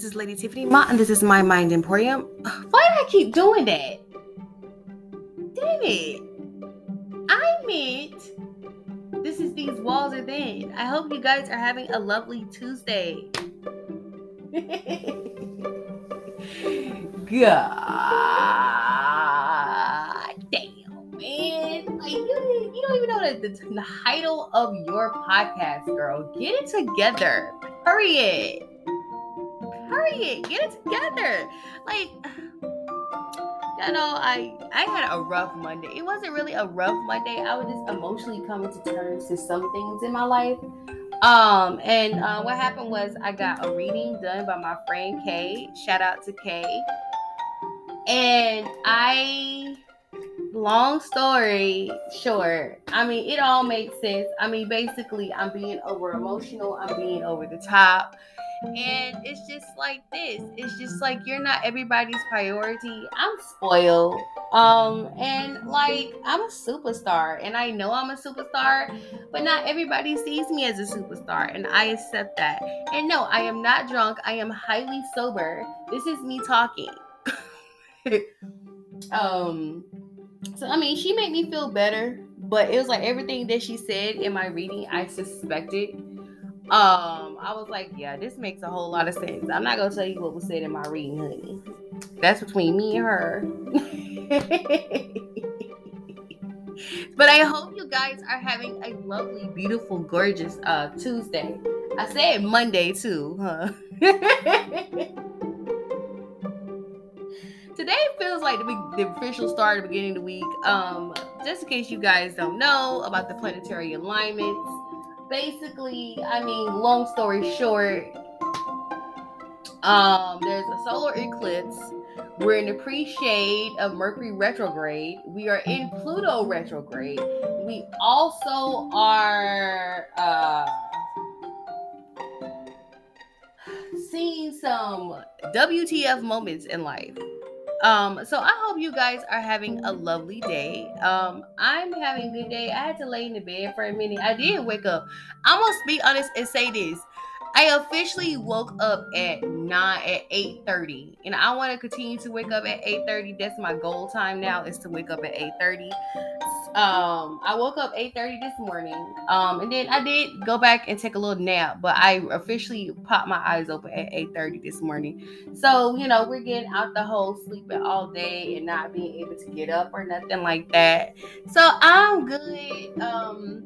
This is Lady Tiffany Ma, and this is my Mind Emporium. Why do I keep doing that? Damn it. I meant this is These Walls Are Thin. I hope you guys are having a lovely Tuesday. God damn, man. Like, you, you don't even know the, the, title of your podcast, girl. Get it together. Period. Get it together. Like, you know, I I had a rough Monday. It wasn't really a rough Monday. I was just emotionally coming to terms to some things in my life. Um, and uh, what happened was I got a reading done by my friend Kay. Shout out to Kay. And I, long story short, I mean, it all makes sense. I mean, basically, I'm being over emotional, I'm being over the top. And it's just like this. It's just like you're not everybody's priority. I'm spoiled. Um, and like I'm a superstar, and I know I'm a superstar, but not everybody sees me as a superstar, and I accept that. And no, I am not drunk, I am highly sober. This is me talking. um, so I mean, she made me feel better, but it was like everything that she said in my reading, I suspected um, I was like, yeah, this makes a whole lot of sense. I'm not gonna tell you what was said in my reading, honey. That's between me and her. but I hope you guys are having a lovely, beautiful, gorgeous uh Tuesday. I said Monday too, huh? Today feels like the, the official start of the beginning of the week. Um, just in case you guys don't know about the planetary alignments basically, I mean, long story short, um, there's a solar eclipse. We're in the pre-shade of Mercury retrograde. We are in Pluto retrograde. We also are uh, seeing some WTF moments in life. Um, so I hope you guys are having a lovely day. Um, I'm having a good day. I had to lay in the bed for a minute. I did wake up. I must be honest and say this. I officially woke up at 9 at 8:30 and I want to continue to wake up at 8:30. That's my goal time now is to wake up at 8:30. Um I woke up 8:30 this morning. Um and then I did go back and take a little nap, but I officially popped my eyes open at 8:30 this morning. So, you know, we're getting out the whole sleeping all day and not being able to get up or nothing like that. So, I'm good. Um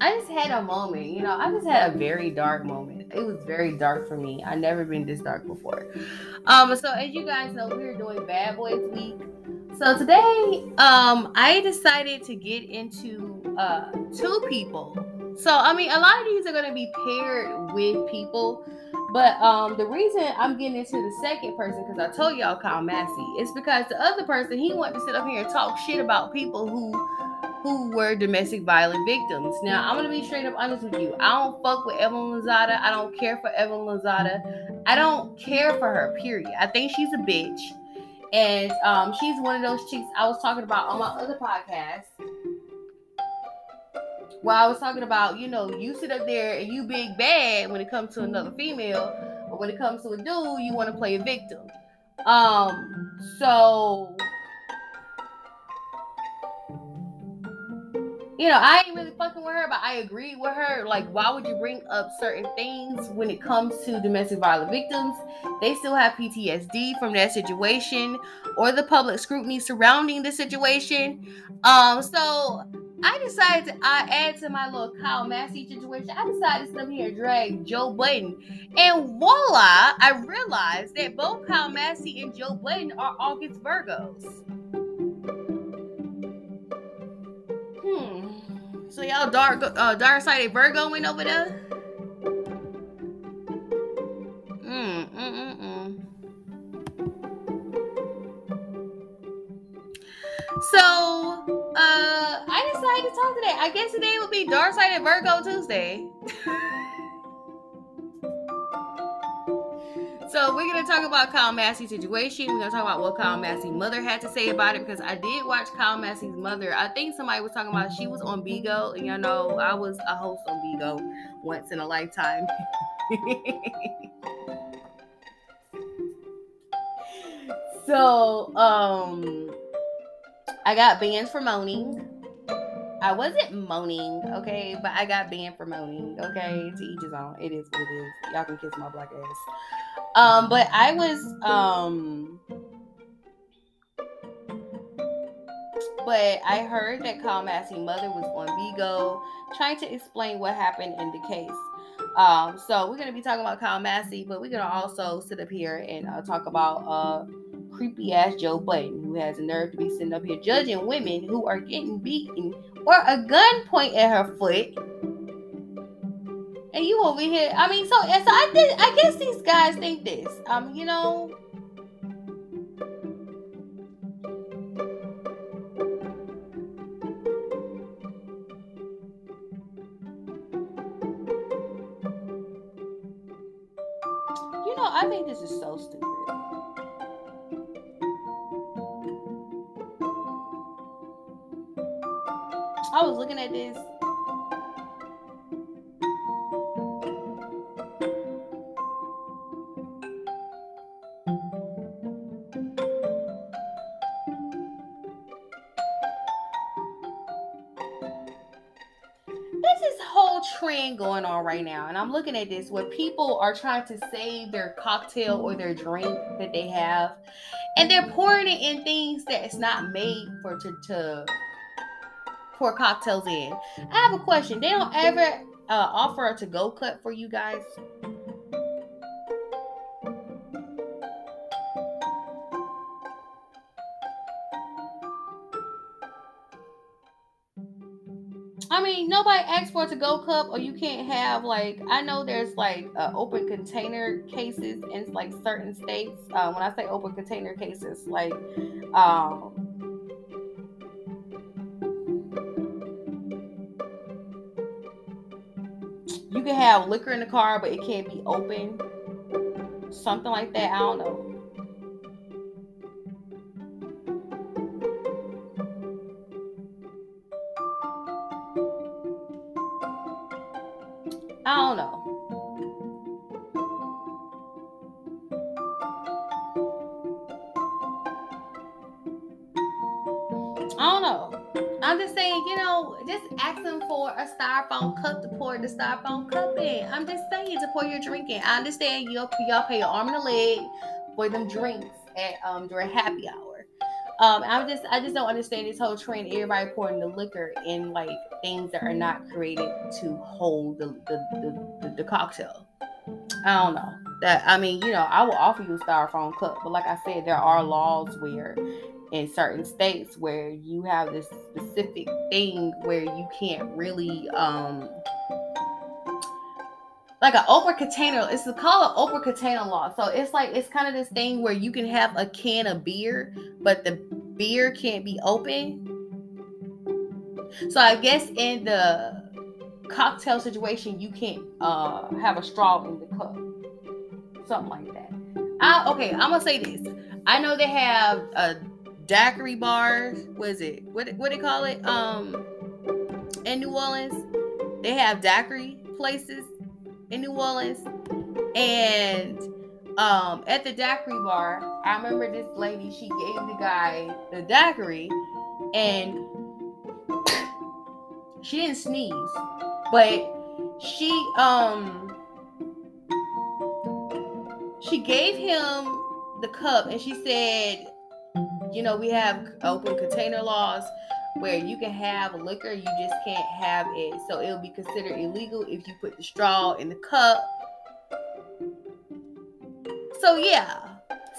I just had a moment, you know, I just had a very dark moment. It was very dark for me. I've never been this dark before. Um, so as you guys know, we are doing Bad Boys Week. So today, um, I decided to get into uh two people. So I mean, a lot of these are gonna be paired with people, but um, the reason I'm getting into the second person because I told y'all Kyle Massey is because the other person he wanted to sit up here and talk shit about people who who were domestic violent victims. Now, I'm gonna be straight up honest with you. I don't fuck with Evelyn Lozada. I don't care for Evelyn Lozada. I don't care for her. Period. I think she's a bitch, and um, she's one of those chicks I was talking about on my other podcast. While I was talking about, you know, you sit up there and you big bad when it comes to another female, but when it comes to a dude, you want to play a victim. Um, so you know, I ain't really fucking with her, but I agree with her. Like, why would you bring up certain things when it comes to domestic violence victims? They still have PTSD from that situation or the public scrutiny surrounding the situation. Um, so I decided to I add to my little Kyle Massey situation. I decided to come here and drag Joe Budden. And voila, I realized that both Kyle Massey and Joe Budden are August Virgos. So y'all dark uh, dark sided Virgo went over there. Mm, mm, mm, mm. So uh I decided to talk today. I guess today will be dark sided Virgo Tuesday. we're gonna talk about Kyle Massey's situation. We're gonna talk about what Kyle Massey's mother had to say about it because I did watch Kyle Massey's mother. I think somebody was talking about she was on Bigo, and y'all know I was a host on Bigo once in a lifetime. so um I got banned from owning. I wasn't moaning, okay, but I got banned for moaning, okay. To each his own. It is what it is. Y'all can kiss my black ass. Um, but I was um but I heard that Kyle Massey mother was on Bigo trying to explain what happened in the case. Um, so we're gonna be talking about Kyle Massey, but we're gonna also sit up here and uh, talk about uh creepy ass Joe Budden, who has the nerve to be sitting up here judging women who are getting beaten or a gun point at her foot. And you over here, I mean, so, so I did, I guess these guys think this. Um, you know, This. This whole trend going on right now, and I'm looking at this where people are trying to save their cocktail or their drink that they have, and they're pouring it in things that it's not made for to, to pour cocktails in. I have a question. They don't ever uh, offer a to-go cup for you guys. I mean, nobody asks for a to-go cup, or you can't have like I know there's like uh, open container cases in like certain states. Uh, when I say open container cases, like um, have liquor in the car, but it can't be open. Something like that. I don't know. I don't know. I don't know. I'm just saying, you know, just ask them for a styrofoam cup to pour the styrofoam. I'm just saying to pour your drink in. I understand y'all, y'all pay your arm and a leg for them drinks at um during happy hour. Um, I'm just I just don't understand this whole trend. Everybody pouring the liquor in like things that are not created to hold the the, the, the, the cocktail. I don't know. That I mean, you know, I will offer you a styrofoam cup, but like I said, there are laws where in certain states where you have this specific thing where you can't really um like an open container it's called an open container law. So it's like it's kind of this thing where you can have a can of beer but the beer can't be open. So i guess in the cocktail situation you can't uh have a straw in the cup. Something like that. I, okay i'm gonna say this. I know they have a daiquiri bars what is it? What what they call it? Um in new orleans they have daiquiri places in New Orleans, and um, at the daiquiri bar, I remember this lady. She gave the guy the daiquiri, and she didn't sneeze, but she um she gave him the cup, and she said, "You know, we have open container laws." Where you can have liquor, you just can't have it. So it'll be considered illegal if you put the straw in the cup. So yeah,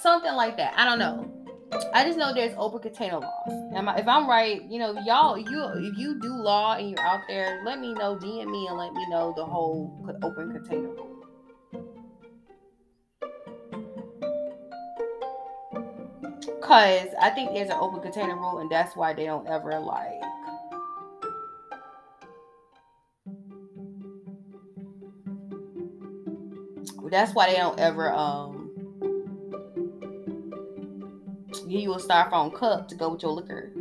something like that. I don't know. I just know there's open container laws. If I'm right, you know, y'all, you if you do law and you're out there, let me know, DM me, and let me know the whole open container. Cause I think there's an open container rule, and that's why they don't ever like. That's why they don't ever um give you a styrofoam cup to go with your liquor.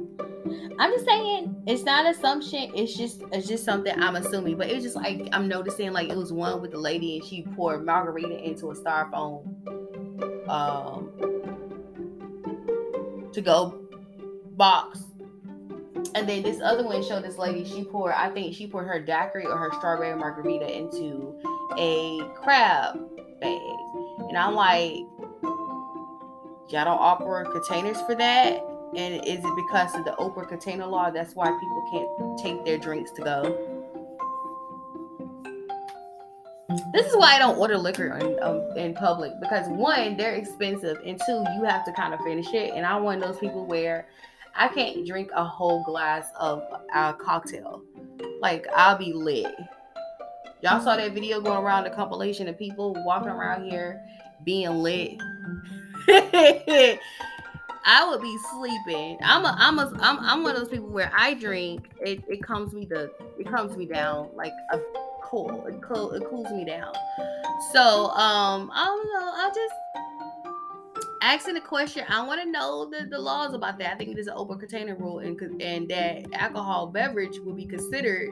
I'm just saying it's not an assumption. It's just it's just something I'm assuming. But it's just like I'm noticing like it was one with the lady and she poured margarita into a styrofoam um to go box. And then this other one showed this lady, she poured, I think she poured her daiquiri or her strawberry margarita into a crab bag. And I'm like, y'all don't offer containers for that? And is it because of the open container law? That's why people can't take their drinks to go. This is why I don't order liquor in, um, in public because one, they're expensive, and two, you have to kind of finish it. And I'm one of those people where I can't drink a whole glass of a cocktail. Like I'll be lit. Y'all saw that video going around the compilation of people walking around here being lit. I would be sleeping. I'm a I'm a I'm, I'm one of those people where I drink it it comes me the it comes me down like a cool it, cool, it cools me down. So um I don't know I just asking a question. I want to know the, the laws about that. I think it is an open container rule, and and that alcohol beverage will be considered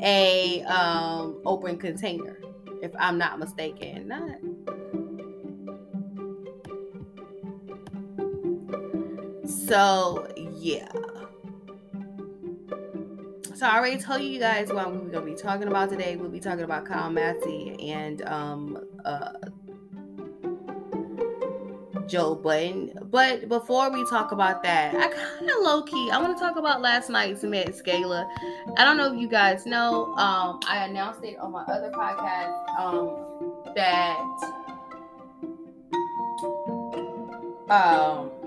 a um open container, if I'm not mistaken. Not So yeah. So I already told you guys what we're gonna be talking about today. We'll be talking about Kyle Massey and um uh Joe Budden. But before we talk about that, I kind of low key I want to talk about last night's Met Gala. I don't know if you guys know. Um, I announced it on my other podcast. Um, that um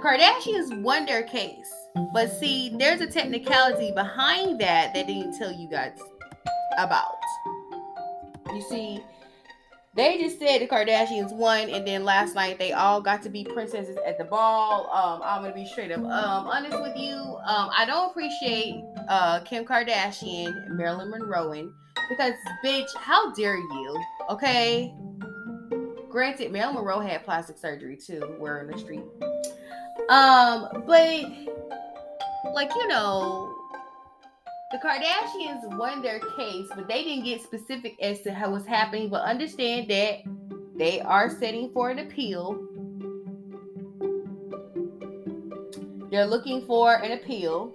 the Kardashians won their case. But see, there's a technicality behind that that didn't tell you guys about. You see, they just said the Kardashians won, and then last night they all got to be princesses at the ball. Um, I'm gonna be straight up um, honest with you. Um, I don't appreciate uh, Kim Kardashian, and Marilyn Monroe, because bitch, how dare you? Okay. Granted, Marilyn Monroe had plastic surgery too, wearing the street. Um, but like you know, the Kardashians won their case, but they didn't get specific as to how was happening. But understand that they are setting for an appeal. They're looking for an appeal.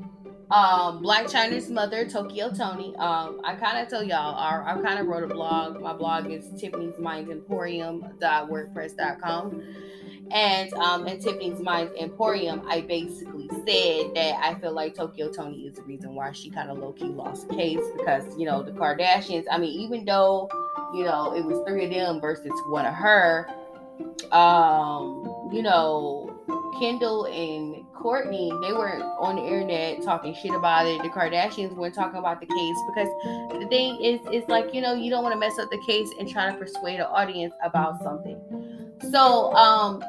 Um, Blac Chyna's mother, Tokyo Toni. Um, I kind of tell y'all, I, I kind of wrote a blog. My blog is Tiffany's Mind Emporium.wordpress.com. And um, in Tiffany's Mind Emporium, I basically said that I feel like Tokyo Toni is the reason why she kind of low key lost the case because, you know, the Kardashians, I mean, even though, you know, it was three of them versus one of her, um, you know, Kendall and Kourtney, they weren't on the internet talking shit about it. The Kardashians weren't talking about the case because the thing is, it's like, you know, you don't want to mess up the case and try to persuade an audience about something. So, um,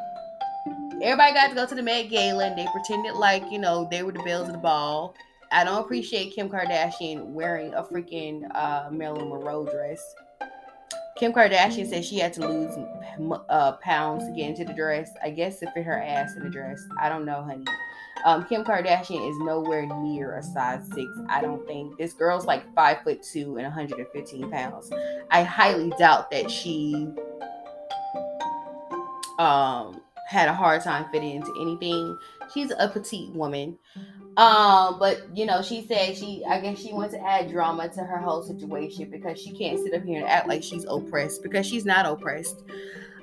everybody got to go to the Met Gala and they pretended like, you know, they were the belles of the ball. I don't appreciate Kim Kardashian wearing a freaking uh, Marilyn Monroe dress. Kim Kardashian said she had to lose uh, pounds to get into the dress. I guess to fit her ass in the dress. I don't know, honey. Um, Kim Kardashian is nowhere near a size six. I don't think this girl's like five foot two and 115 pounds. I highly doubt that she um had a hard time fitting into anything. She's a petite woman. Um, but you know, she said she I guess she wants to add drama to her whole situation because she can't sit up here and act like she's oppressed because she's not oppressed.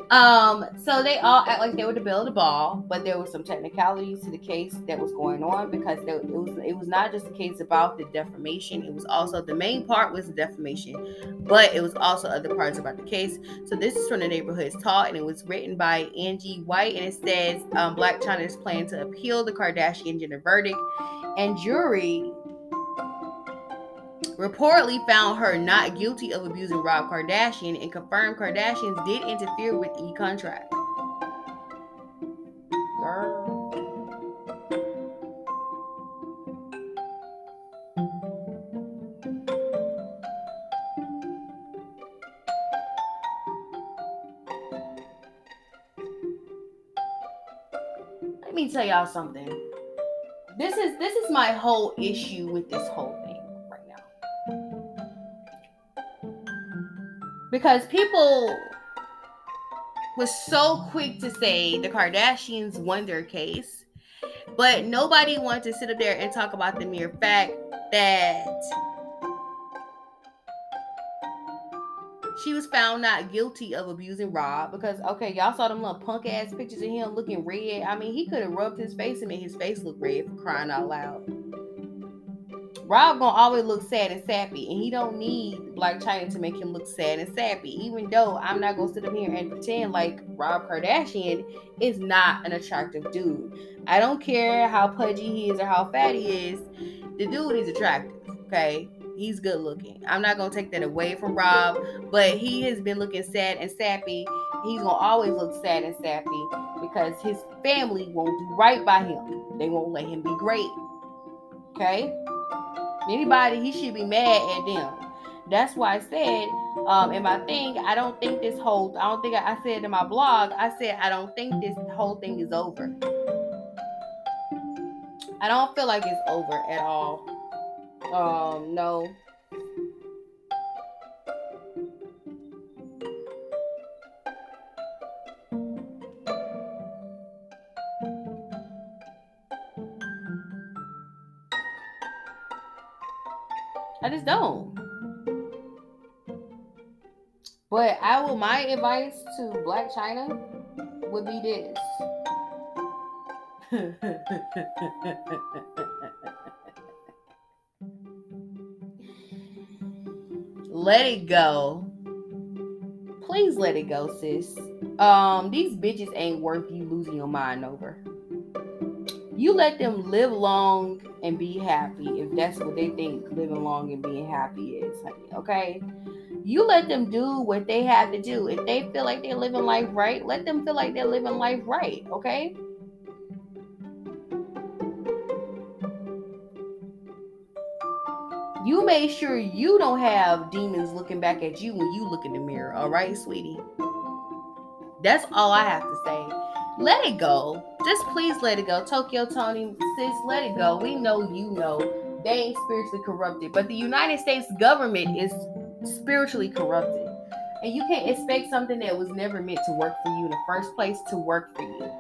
Um, so they all act like they were to build a ball, but there was some technicalities to the case that was going on because there, it was it was not just a case about the defamation. It was also the main part was the defamation, but it was also other parts about the case. So this is from the neighborhood's taught, and it was written by Angie White, and it says um, Blac Chyna is planning to appeal the Kardashian Jenner verdict, and jury reportedly found her not guilty of abusing Rob Kardashian and confirmed Kardashians did interfere with E contract. Let me tell y'all something. This is this is my whole issue with this whole because people was so quick to say the Kardashians won their case But nobody wanted to sit up there and talk about the mere fact that she was found not guilty of abusing Rob because okay, y'all saw them little punk ass pictures of him looking red. I mean, he could have rubbed his face and made his face look red for crying out loud. Rob gonna always look sad and sappy, and he don't need Blac Chyna to make him look sad and sappy. Even though I'm not gonna sit up here and pretend like Rob Kardashian is not an attractive dude. I don't care how pudgy he is or how fat he is. The dude is attractive. Okay, he's good looking. I'm not gonna take that away from Rob, but he has been looking sad and sappy. He's gonna always look sad and sappy because his family won't do right by him. They won't let him be great. Okay. Anybody, he should be mad at them. That's why I said um, in my thing, I don't think this whole, I don't think I, I said in my blog, I said I don't think this whole thing is over. I don't feel like it's over at all. Um, no. Just don't. But I will my advice to Blac Chyna would be this. let it go. Please let it go, sis. Um, these bitches ain't worth you losing your mind over. You let them live long and be happy if that's what they think living long and being happy is, honey. Okay? You let them do what they have to do. If they feel like they're living life right, let them feel like they're living life right. Okay? You make sure you don't have demons looking back at you when you look in the mirror, all right, sweetie? That's all I have to say. Let it go. Just please let it go. Tokyo Toni, sis, let it go. We know you know they ain't spiritually corrupted, but the United States government is spiritually corrupted. And you can't expect something that was never meant to work for you in the first place to work for you.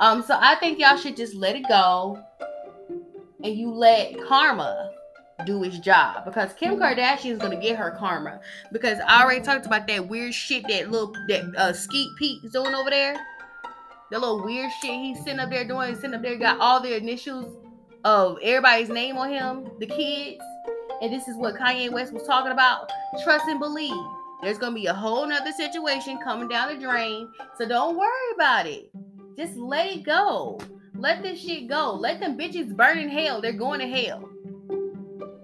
Um, so I think y'all should just let it go and you let karma do its job because Kim Kardashian is gonna get her karma because I already talked about that weird shit that little that uh Skeet Pete is doing over there. The little weird shit he's sitting up there doing, sitting up there got all the initials of everybody's name on him, the kids. And this is what Kanye West was talking about. Trust and believe. There's gonna be a whole nother situation coming down the drain. So don't worry about it. Just let it go. Let this shit go. Let them bitches burn in hell. They're going to hell.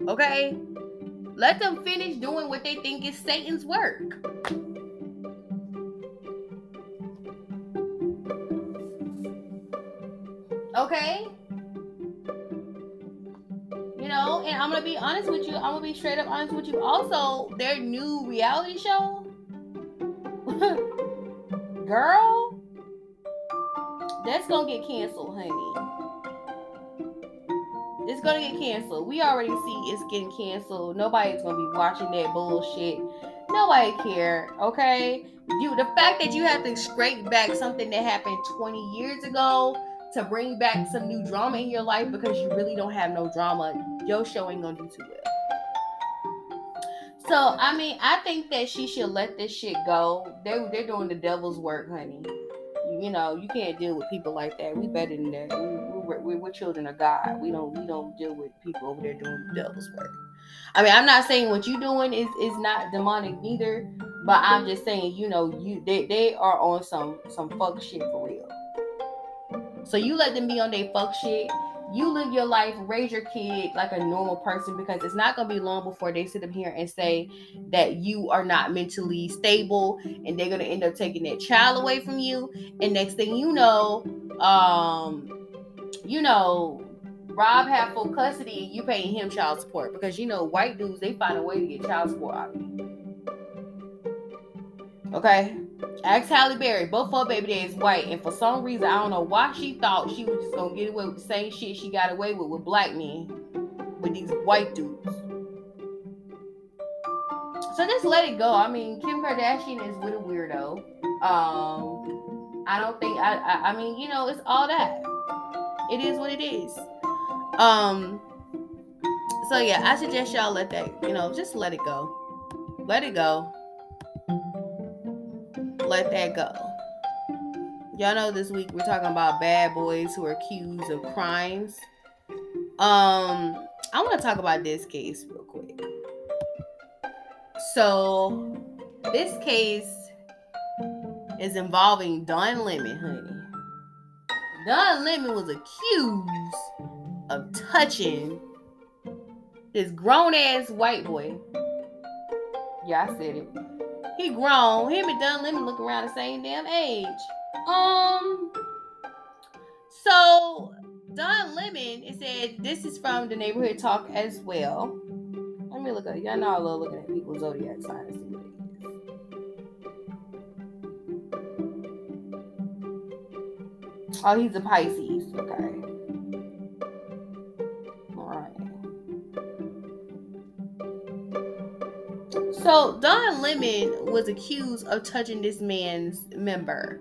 Okay? Let them finish doing what they think is Satan's work. Okay? You know, and I'm gonna be honest with you. I'm gonna be straight up honest with you. Also, their new reality show, girl, that's gonna get canceled, honey it's gonna get canceled. We already see it's getting canceled. Nobody's gonna be watching that bullshit. Nobody care, okay? You the fact that you have to scrape back something that happened 20 years ago to bring back some new drama in your life because you really don't have no drama, your show ain't gonna do too well. So I mean, I think that she should let this shit go. They they're doing the devil's work, honey. You, know, you can't deal with people like that. We better than that. We, we're, we're, children of God. We don't we don't deal with people over there doing the devil's work. I mean, I'm not saying what you're doing is is not demonic neither, but I'm just saying, you know, you they, they are on some some fuck shit for real. So you let them be on their fuck shit. You live your life, raise your kid like a normal person because it's not gonna be long before they sit up here and say that you are not mentally stable and they're gonna end up taking that child away from you. And next thing you know, um, you know, Rob have full custody you paying him child support because you know white dudes they find a way to get child support out of you. Okay, ask Halle Berry. Both her baby dads white, and for some reason I don't know why she thought she was just gonna get away with the same shit she got away with with black men, with these white dudes. So just let it go. I mean, Kim Kardashian is with a weirdo. Um, I don't think I, I. I mean, you know, it's all that. it is what it is. Um. So yeah, I suggest y'all let that, you know, just let it go. Let it go. Let that go. Y'all know this week we're talking about bad boys who are accused of crimes. Um, I want to talk about this case real quick. So, this case is involving Don Lemon, honey. Don Lemon was accused of touching this grown ass white boy. Yeah, I said it. He grown. Him and Don Lemon look around the same damn age. Um. So Don Lemon, it said this is from the neighborhood talk as well. Let me look at y'all know I love looking at people's zodiac signs. Oh, he's a Pisces. Okay. So Don Lemon was accused of touching this man's member.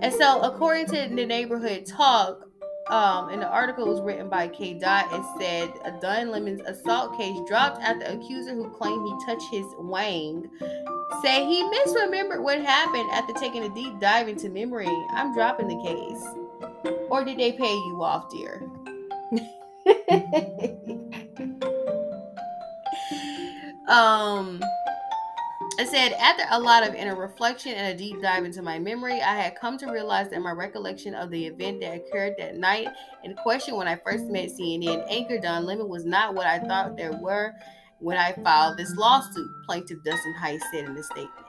And so according to the neighborhood talk, um, and the article was written by K. Dot, it said Don Lemon's assault case dropped after the accuser who claimed he touched his wang said he misremembered what happened after taking a deep dive into memory. I'm dropping the case. Or did they pay you off, dear? um I said, after a lot of inner reflection and a deep dive into my memory, I had come to realize that my recollection of the event that occurred that night in question when I first met CNN anchor Don Lemon was not what I thought there were when I filed this lawsuit, plaintiff Dustin Hice said in the statement.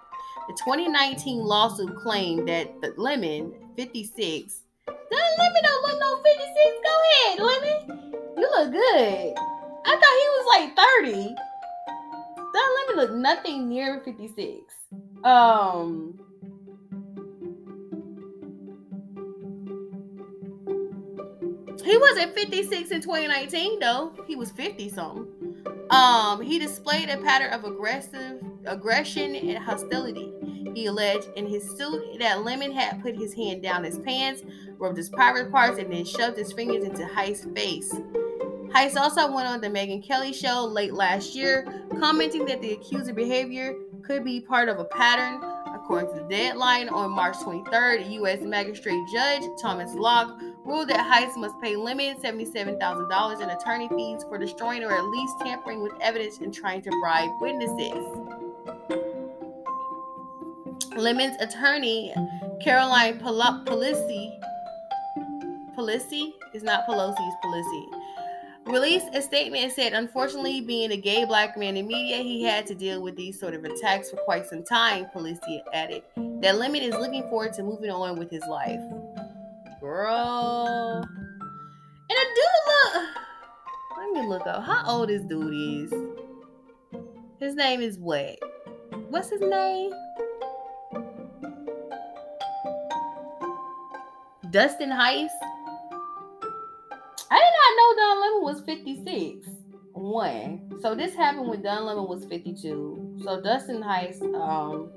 The 2019 lawsuit claimed that the Lemon, 56, Don Lemon don't look no 56. Go ahead, Lemon. You look good. I thought he was like 30. Don Lemon look nothing near 56. Um He wasn't 56 in 2019 though. He was 50 something. Um, he displayed a pattern of aggressive aggression and hostility. He alleged in his suit that Lemon had put his hand down his pants, rubbed his private parts, and then shoved his fingers into Hice's face. Hice also went on the Megyn Kelly show late last year, commenting that the accuser behavior could be part of a pattern. According to the deadline, on March 23rd, U.S. Magistrate Judge Thomas Locke ruled that Hice must pay Lemon $77,000 in attorney fees for destroying or at least tampering with evidence and trying to bribe witnesses. Lemon's attorney, Caroline Polisi, Polisi is not Pelosi, it's released a statement and said, unfortunately, being a gay black man in media, he had to deal with these sort of attacks for quite some time, Polisi added. That Lemon is looking forward to moving on with his life. Girl. And a dude look. Let me look up. How old this dude is? His name is what? What's his name? Dustin Hice. I did not know Don Lemon was 56. One. So this happened when Don Lemon was 52. So Dustin Hice, um,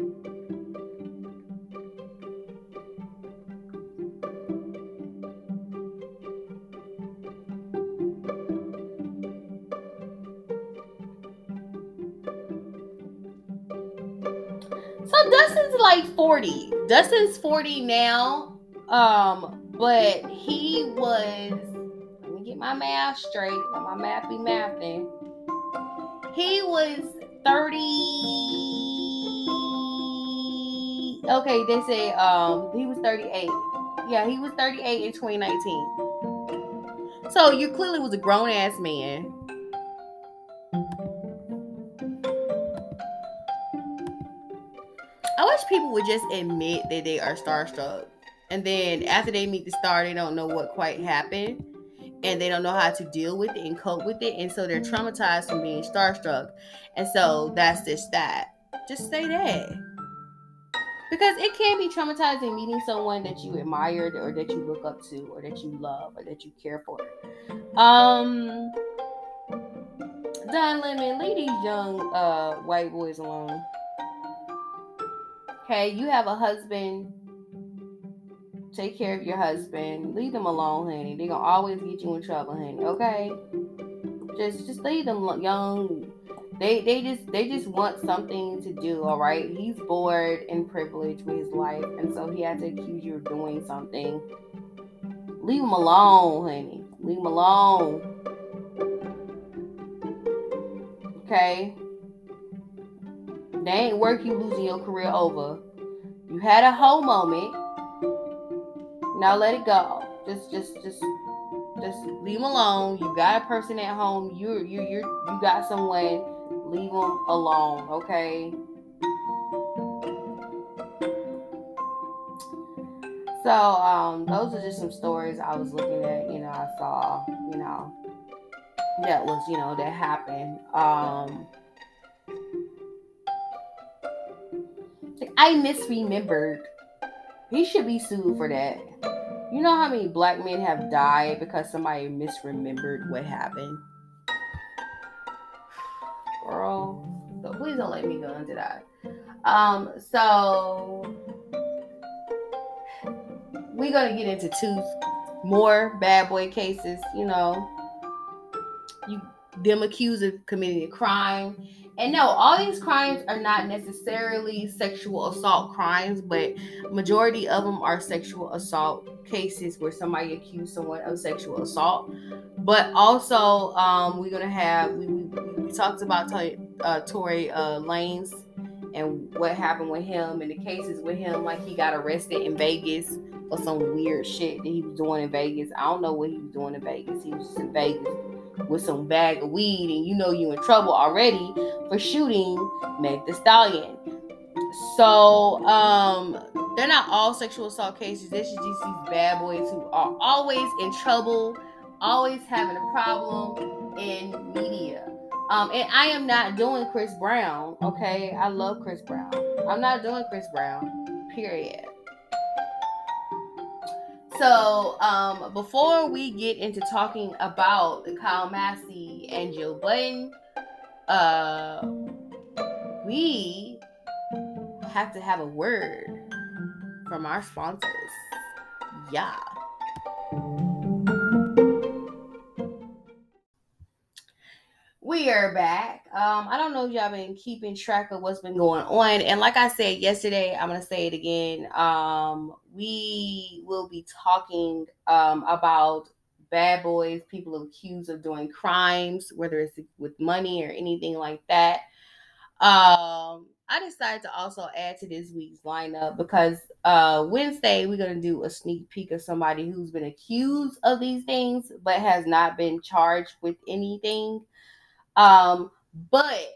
So Dustin's like 40. Dustin's 40 now. Um, but he was my math straight. My math be mathing. He was 30. Okay, they say um he was 38. Yeah, he was 38 in 2019. So you clearly was a grown ass man. I wish people would just admit that they are starstruck. And then after they meet the star, they don't know what quite happened and they don't know how to deal with it and cope with it. And so they're traumatized from being starstruck. And so that's just that. Just say that. Because it can be traumatizing meeting someone that you admire or that you look up to or that you love or that you care for. Um Don Lemon, leave these young uh white boys alone. Okay, you have a husband Take care of your husband. Leave them alone, honey. They're gonna always get you in trouble, honey. Okay? Just just leave them young. They they just they just want something to do, all right? He's bored and privileged with his life, and so he had to accuse you of doing something. Leave him alone, honey. Leave him alone. Okay? They ain't work you losing your career over. You had a whole moment. Now let it go. Just just just just leave them alone. You got a person at home. You you you you got someone. Leave them alone, okay? So um, those are just some stories I was looking at. You know, I saw. You know, that was you know that happened. Um, I misremembered. He should be sued for that. You know how many black men have died because somebody misremembered what happened? Girl, so please don't let me go into that. Um, so we're gonna get into two more bad boy cases, you know. You them accused of committing a crime and no, all these crimes are not necessarily sexual assault crimes, but majority of them are sexual assault cases where somebody accused someone of sexual assault. But also, um, we're gonna have we, we, we talked about uh, Tory uh, Lanez and what happened with him and the cases with him, like he got arrested in Vegas for some weird shit that he was doing in Vegas. I don't know what he was doing in Vegas. He was just in Vegas with some bag of weed and you know you in trouble already for shooting Meg the Stallion. So um they're not all sexual assault cases. This is just these bad boys who are always in trouble, always having a problem in media. Um, and I am not doing Chris Brown. Okay, I love Chris Brown. I'm not doing Chris Brown. Period. So, um, before we get into talking about Kyle Massey and Joe Budden, uh, we have to have a word from our sponsors. Yeah. We are back. Um, I don't know if y'all been keeping track of what's been going on. And like I said yesterday, I'm gonna say it again. Um, we will be talking um about bad boys, people accused of doing crimes, whether it's with money or anything like that. Um, I decided to also add to this week's lineup because uh Wednesday we're gonna do a sneak peek of somebody who's been accused of these things but has not been charged with anything. Um, but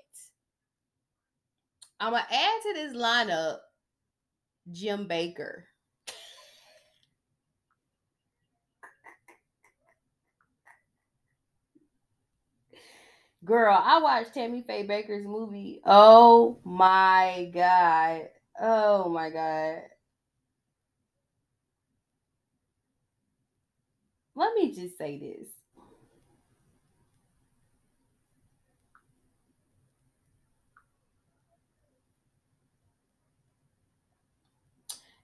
I'm gonna add to this lineup Jim Bakker. Girl, I watched Tammy Faye Bakker's movie. Oh my god. Oh my god. Let me just say this.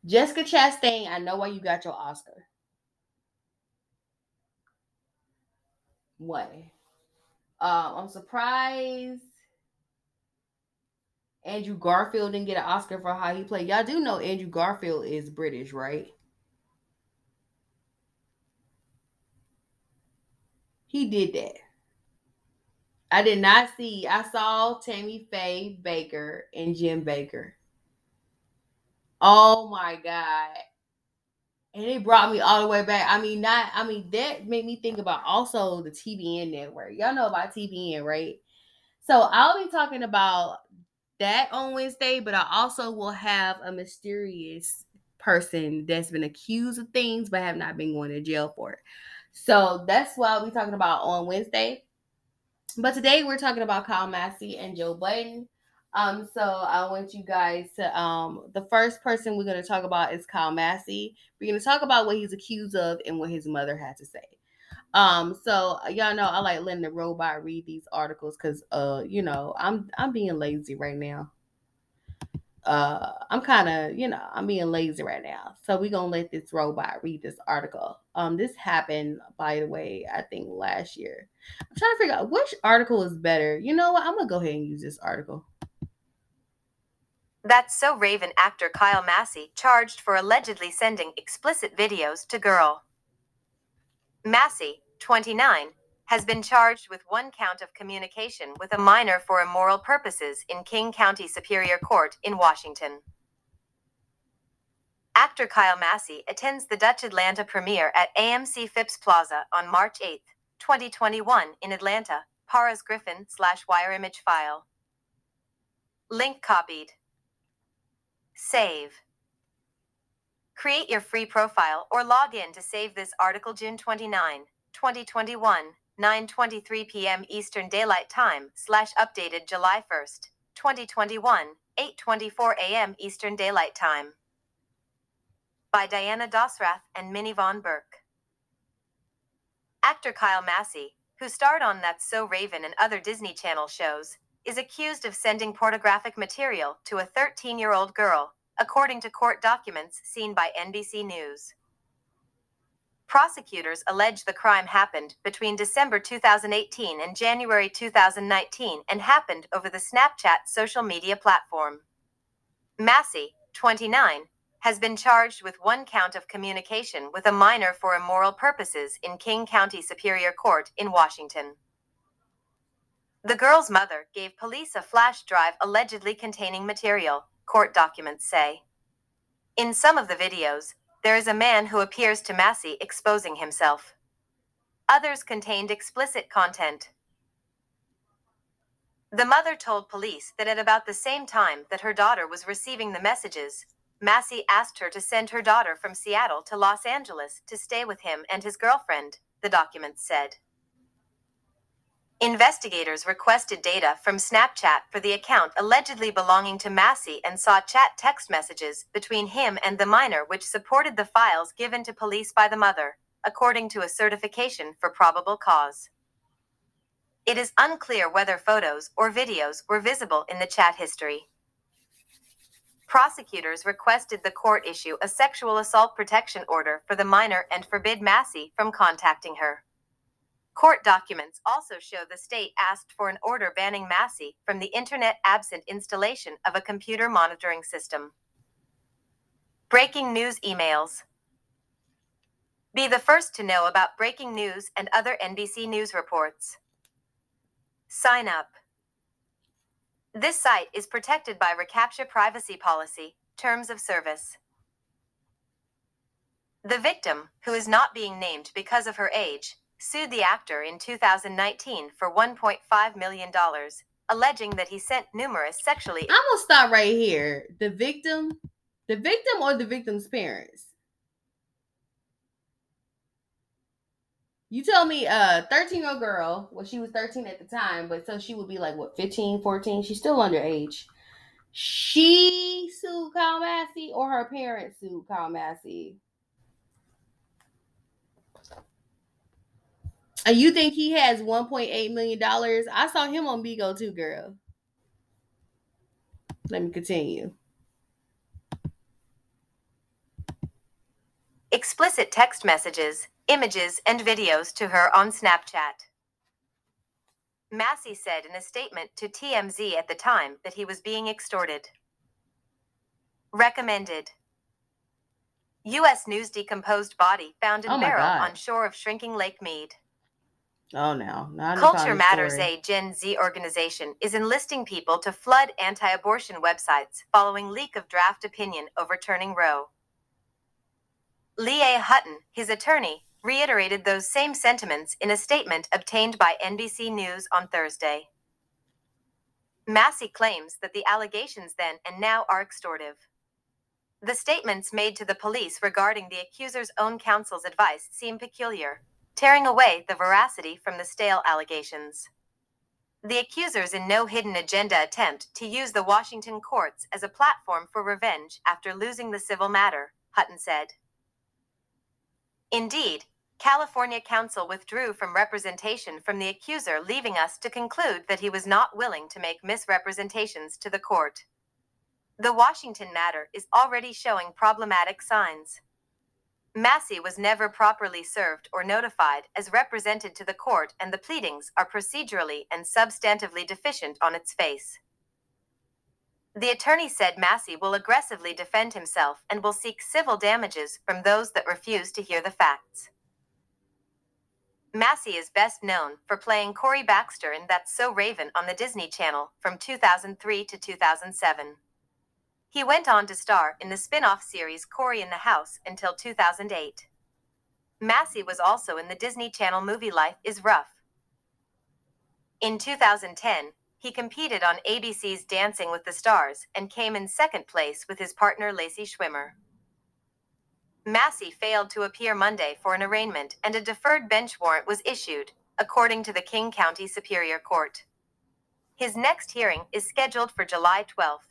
Jessica Chastain, I know why you got your Oscar. What? Um, I'm surprised Andrew Garfield didn't get an Oscar for how he played. Y'all do know Andrew Garfield is British, right? He did that. I did not see. I saw Tammy Faye Bakker and Jim Bakker. Oh my God. And it brought me all the way back. I mean, not, I mean, that made me think about also the TBN network. Y'all know about TBN, right? So I'll be talking about that on Wednesday, but I also will have a mysterious person that's been accused of things but have not been going to jail for it. So that's what I'll be talking about on Wednesday. But today we're talking about Kyle Massey and Joe Budden. Um, so I want you guys to um the first person we're gonna talk about is Kyle Massey. We're gonna talk about what he's accused of and what his mother had to say. Um, so y'all know I like letting the robot read these articles because uh, you know, I'm I'm being lazy right now. uh I'm kind of, you know, I'm being lazy right now. So we're gonna let this robot read this article. Um, this happened, by the way, I think last year. I'm trying to figure out which article is better. You know what? I'm gonna go ahead and use this article. That's so Raven actor Kyle Massey charged for allegedly sending explicit videos to girl. Massey, 29, has been charged with one count of communication with a minor for immoral purposes in King County Superior Court in Washington. Actor Kyle Massey attends the Dutch Atlanta premiere at AMC Phipps Plaza on March 8, 2021 in Atlanta. Paras Griffin slash wire image file. Link copied. Save. Create your free profile or log in to save this article June 29, 2021. 9:23 p.m. Eastern Daylight Time slash updated July 1st, 2021, 8:24 a.m. Eastern Daylight Time. By Diana Dasrath and Minyvonne Burke. Actor Kyle Massey, who starred on That's So Raven and other Disney Channel shows, is accused of sending pornographic material to a 13-year-old girl, according to court documents seen by NBC News. Prosecutors allege the crime happened between December 2018 and January 2019 and happened over the Snapchat social media platform. Massey, 29, has been charged with one count of communication with a minor for immoral purposes in King County Superior Court in Washington. The girl's mother gave police a flash drive allegedly containing material, court documents say. In some of the videos, there is a man who appears to Massey exposing himself. Others contained explicit content. The mother told police that at about the same time that her daughter was receiving the messages, Massey asked her to send her daughter from Seattle to Los Angeles to stay with him and his girlfriend, the documents said. Investigators requested data from Snapchat for the account allegedly belonging to Massey and saw chat text messages between him and the minor which supported the files given to police by the mother, according to a certification for probable cause. It is unclear whether photos or videos were visible in the chat history. Prosecutors requested the court issue a sexual assault protection order for the minor and forbid Massey from contacting her. Court documents also show the state asked for an order banning Massey from the internet absent installation of a computer monitoring system. Breaking news emails. Be the first to know about breaking news and other NBC News reports. Sign up. This site is protected by reCAPTCHA privacy policy, terms of service. The victim, who is not being named because of her age, sued the actor in 2019 for $1.5 million, alleging that he sent numerous sexually. I'm gonna stop right here. The victim, the victim, or the victim's parents? You tell me a 13 year old girl, well, she was 13 at the time, but so she would be like, what, 15, 14? She's still underage. She sued Kyle Massey or her parents sued Kyle Massey? And you think he has 1.8 million dollars? I saw him on Bigo too, girl. Let me continue. Explicit text messages, images, and videos to her on Snapchat. Massey said in a statement to TMZ at the time that he was being extorted. Recommended. U.S. News decomposed body found in Oh barrel God. on shore of shrinking Lake Mead. Oh no, not Culture Matters, story. a Gen Z organization, is enlisting people to flood anti abortion websites following leak of draft opinion overturning Roe. Lee A. Hutton, his attorney, reiterated those same sentiments in a statement obtained by NBC News on Thursday. Massey claims that the allegations then and now are extortive. The statements made to the police regarding the accuser's own counsel's advice seem peculiar, tearing away the veracity from the stale allegations. The accusers in no hidden agenda attempt to use the Washington courts as a platform for revenge after losing the civil matter, Hutton said. Indeed, California counsel withdrew from representation from the accuser, leaving us to conclude that he was not willing to make misrepresentations to the court. The Washington matter is already showing problematic signs. Massey was never properly served or notified as represented to the court, and the pleadings are procedurally and substantively deficient on its face. The attorney said Massey will aggressively defend himself and will seek civil damages from those that refuse to hear the facts. Massey is best known for playing Cory Baxter in That's So Raven on the Disney Channel from 2003 to 2007. He went on to star in the spin off series Cory in the House until 2008. Massey was also in the Disney Channel movie Life is Ruff. In 2010, he competed on ABC's Dancing with the Stars and came in second place with his partner Lacey Schwimmer. Massey failed to appear Monday for an arraignment and a deferred bench warrant was issued, according to the King County Superior Court. His next hearing is scheduled for July 12th.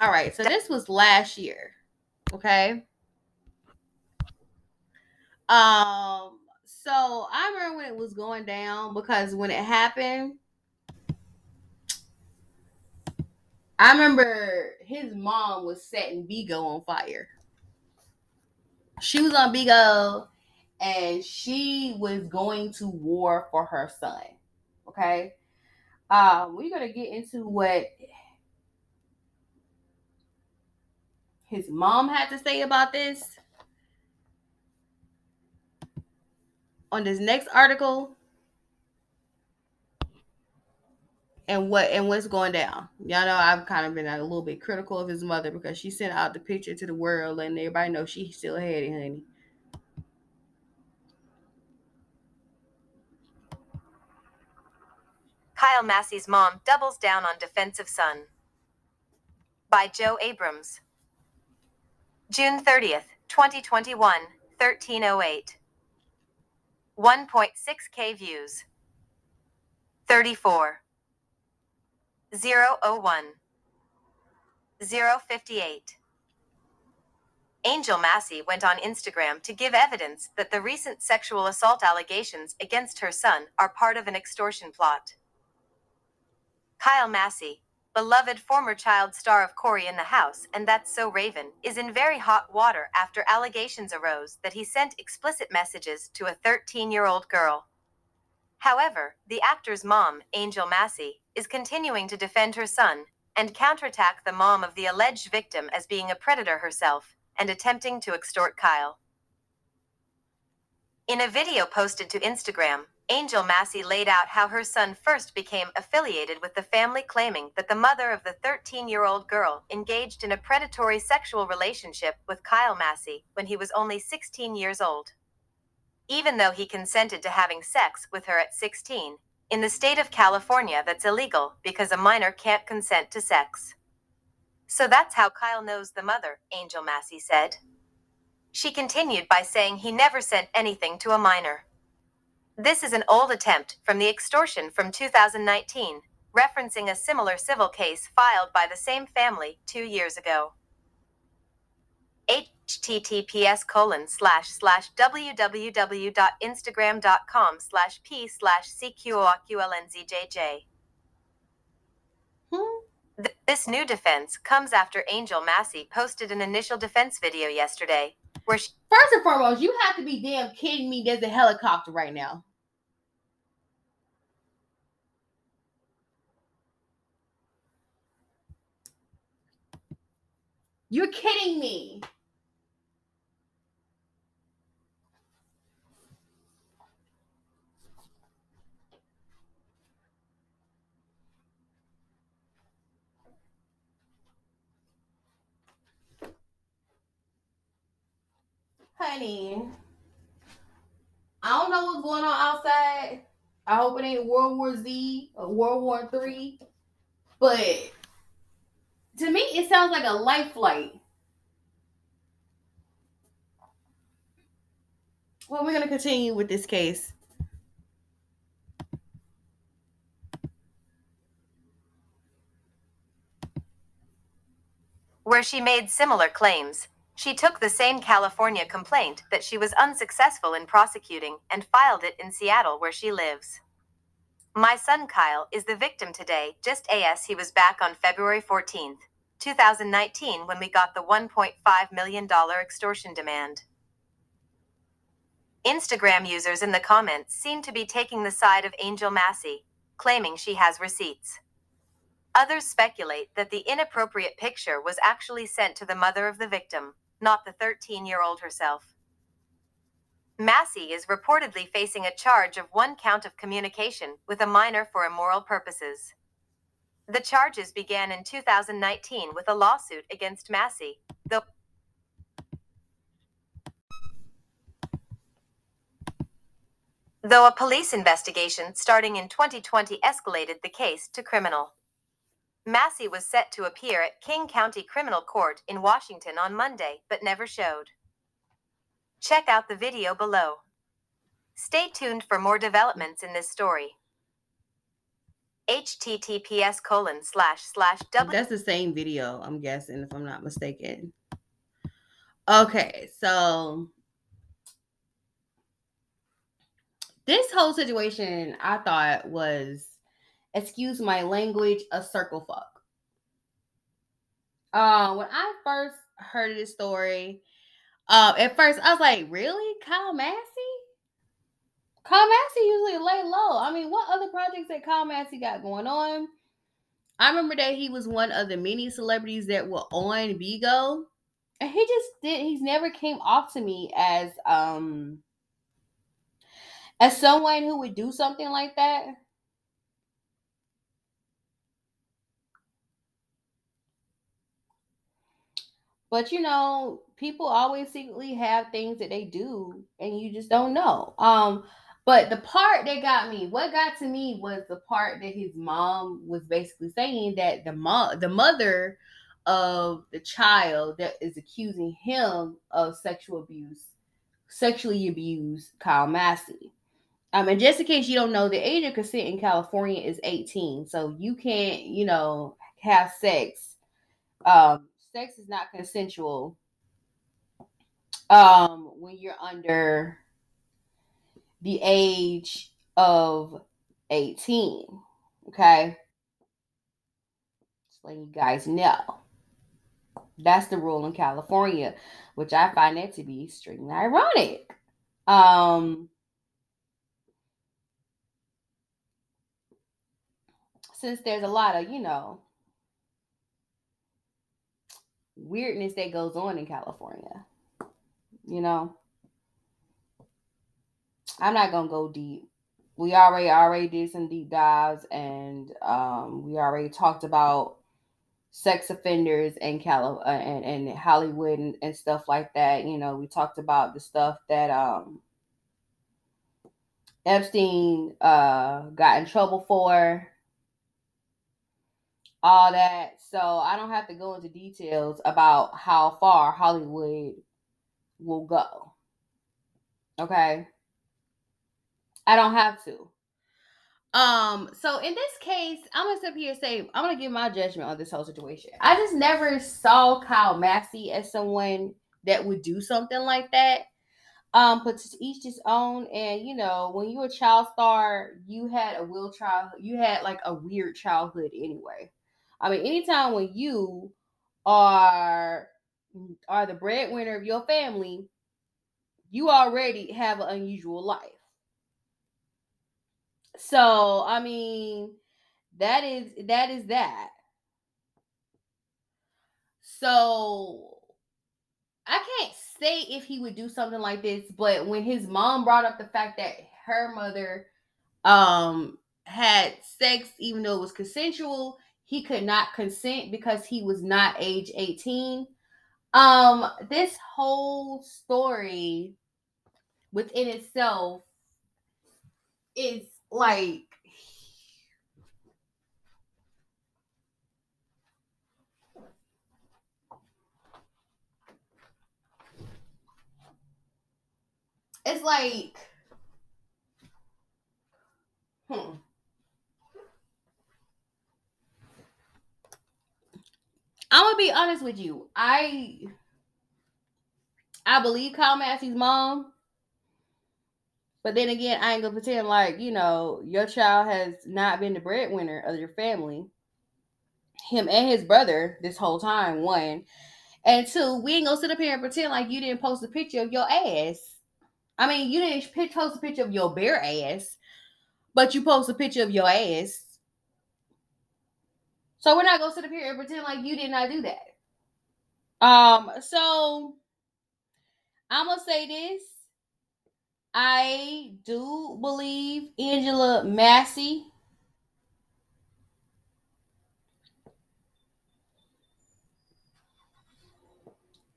All right, so this was last year. Okay. Um, so I remember when it was going down because when it happened, I remember his mom was setting Bigo on fire. She was on Bigo and she was going to war for her son. Okay. Um, we're gonna get into what his mom had to say about this on this next article and what and what's going down. Y'all know I've kind of been a little bit critical of his mother because she sent out the picture to the world and everybody knows she still had it, honey. Kyle Massey's mom doubles down on defensive son. By Joe Abrams. June 30th, 2021, 1308. 1.6k views. 34. 001. 058. Angel Massey went on Instagram to give evidence that the recent sexual assault allegations against her son are part of an extortion plot. Kyle Massey, beloved former child star of Cory in the House and That's So Raven, is in very hot water after allegations arose that he sent explicit messages to a 13 year old girl. However, the actor's mom, Angel Massey, is continuing to defend her son and counterattack the mom of the alleged victim as being a predator herself and attempting to extort Kyle. In a video posted to Instagram, Angel Massey laid out how her son first became affiliated with the family, claiming that the mother of the 13 year old girl engaged in a predatory sexual relationship with Kyle Massey when he was only 16 years old. Even though he consented to having sex with her at 16, in the state of California, that's illegal because a minor can't consent to sex. So that's how Kyle knows the mother, Angel Massey said. She continued by saying he never sent anything to a minor. This is an old attempt from the extortion from 2019, referencing a similar civil case filed by the same family two years ago. https colon slash slash www.instagram.com slash p slash cqoqlnzjj. Hmm? This new defense comes after Angel Massey posted an initial defense video yesterday, where she First and foremost, you have to be damn kidding me. There's a helicopter right now. You're kidding me. Honey, I don't know what's going on outside. I hope it ain't World War Z or World War Three, but to me, it sounds like a life flight. Well, we're gonna continue with this case. where she made similar claims. She took the same California complaint that she was unsuccessful in prosecuting and filed it in Seattle, where she lives. My son Kyle is the victim today, just as he was back on February 14th. 2019, when we got the $1.5 million extortion demand. Instagram users in the comments seem to be taking the side of Angel Massey, claiming she has receipts. Others speculate that the inappropriate picture was actually sent to the mother of the victim, not the 13 year old herself. Massey is reportedly facing a charge of one count of communication with a minor for immoral purposes. The charges began in 2019 with a lawsuit against Massey, though though a police investigation starting in 2020 escalated the case to criminal. Massey was set to appear at King County Criminal Court in Washington on Monday, but never showed. Check out the video below. Stay tuned for more developments in this story. Https colon slash slash w That's the same video, I'm guessing, if I'm not mistaken. Okay, so this whole situation I thought was, excuse my language, a circle fuck. Uh, when I first heard this story, uh, at first I was like, really, Kyle Massey? Kyle Massey usually lay low. I mean, what other projects that Kyle Massey got going on? I remember that he was one of the many celebrities that were on Bigo, and he just did. He's never came off to me as um as someone who would do something like that. But you know, people always secretly have things that they do and you just don't know. Um, but the part that got me, what got to me was the part that his mom was basically saying that the mom the mother of the child that is accusing him of sexual abuse, sexually abused Kyle Massey. Um, and just in case you don't know, the age of consent in California is 18. So you can't, you know, have sex. Um, sex is not consensual um when you're under the age of 18. Okay. Just letting you guys know. That's the rule in California, which I find that to be extremely ironic. Um since there's a lot of, you know, weirdness that goes on in California. You know, I'm not gonna go deep. We already already did some deep dives, and um, we already talked about sex offenders and Cali- uh, and, and Hollywood and, and stuff like that. You know, we talked about the stuff that um, Epstein uh, got in trouble for all that. So I don't have to go into details about how far Hollywood will go. Okay. I don't have to. Um, so in this case, I'm gonna sit here and say I'm gonna give my judgment on this whole situation. I just never saw Kyle Massey as someone that would do something like that. Um, but to each his own, and you know, when you're a child star, you had a real child, you had like a weird childhood anyway. I mean, anytime when you are are the breadwinner of your family, you already have an unusual life. So, I mean, that is that is that. So, I can't say if he would do something like this, but when his mom brought up the fact that her mother um had sex even though it was consensual, he could not consent because he was not age 18. Um this whole story within itself is like it's like hmm I'm gonna be honest with you. I I believe Kyle Massey's mom but then again, I ain't gonna pretend like, you know, your child has not been the breadwinner of your family. him and his brother this whole time. One and two, we ain't gonna sit up here and pretend like you didn't post a picture of your ass. I mean, you didn't post a picture of your bare ass, but you post a picture of your ass. So we're not gonna sit up here and pretend like you did not do that. Um, so I'm gonna say this. I do believe Angela Massey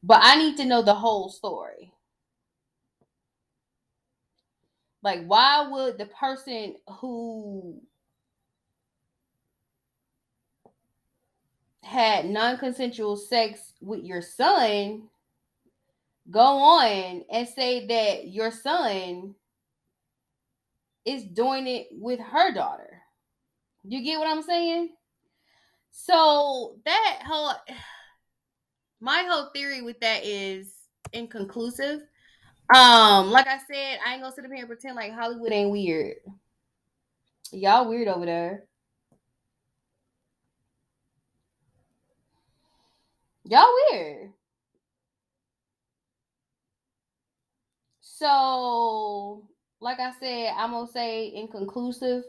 but I need to know the whole story. Like, why would the person who had non consensual sex with your son go on and say that your son is doing it with her daughter. You get what I'm saying? So that whole my whole theory with that is inconclusive. Um, like I said, I ain't gonna sit up here and pretend like Hollywood ain't weird. Y'all weird over there. Y'all weird. So, like I said, I'm gonna say inconclusive.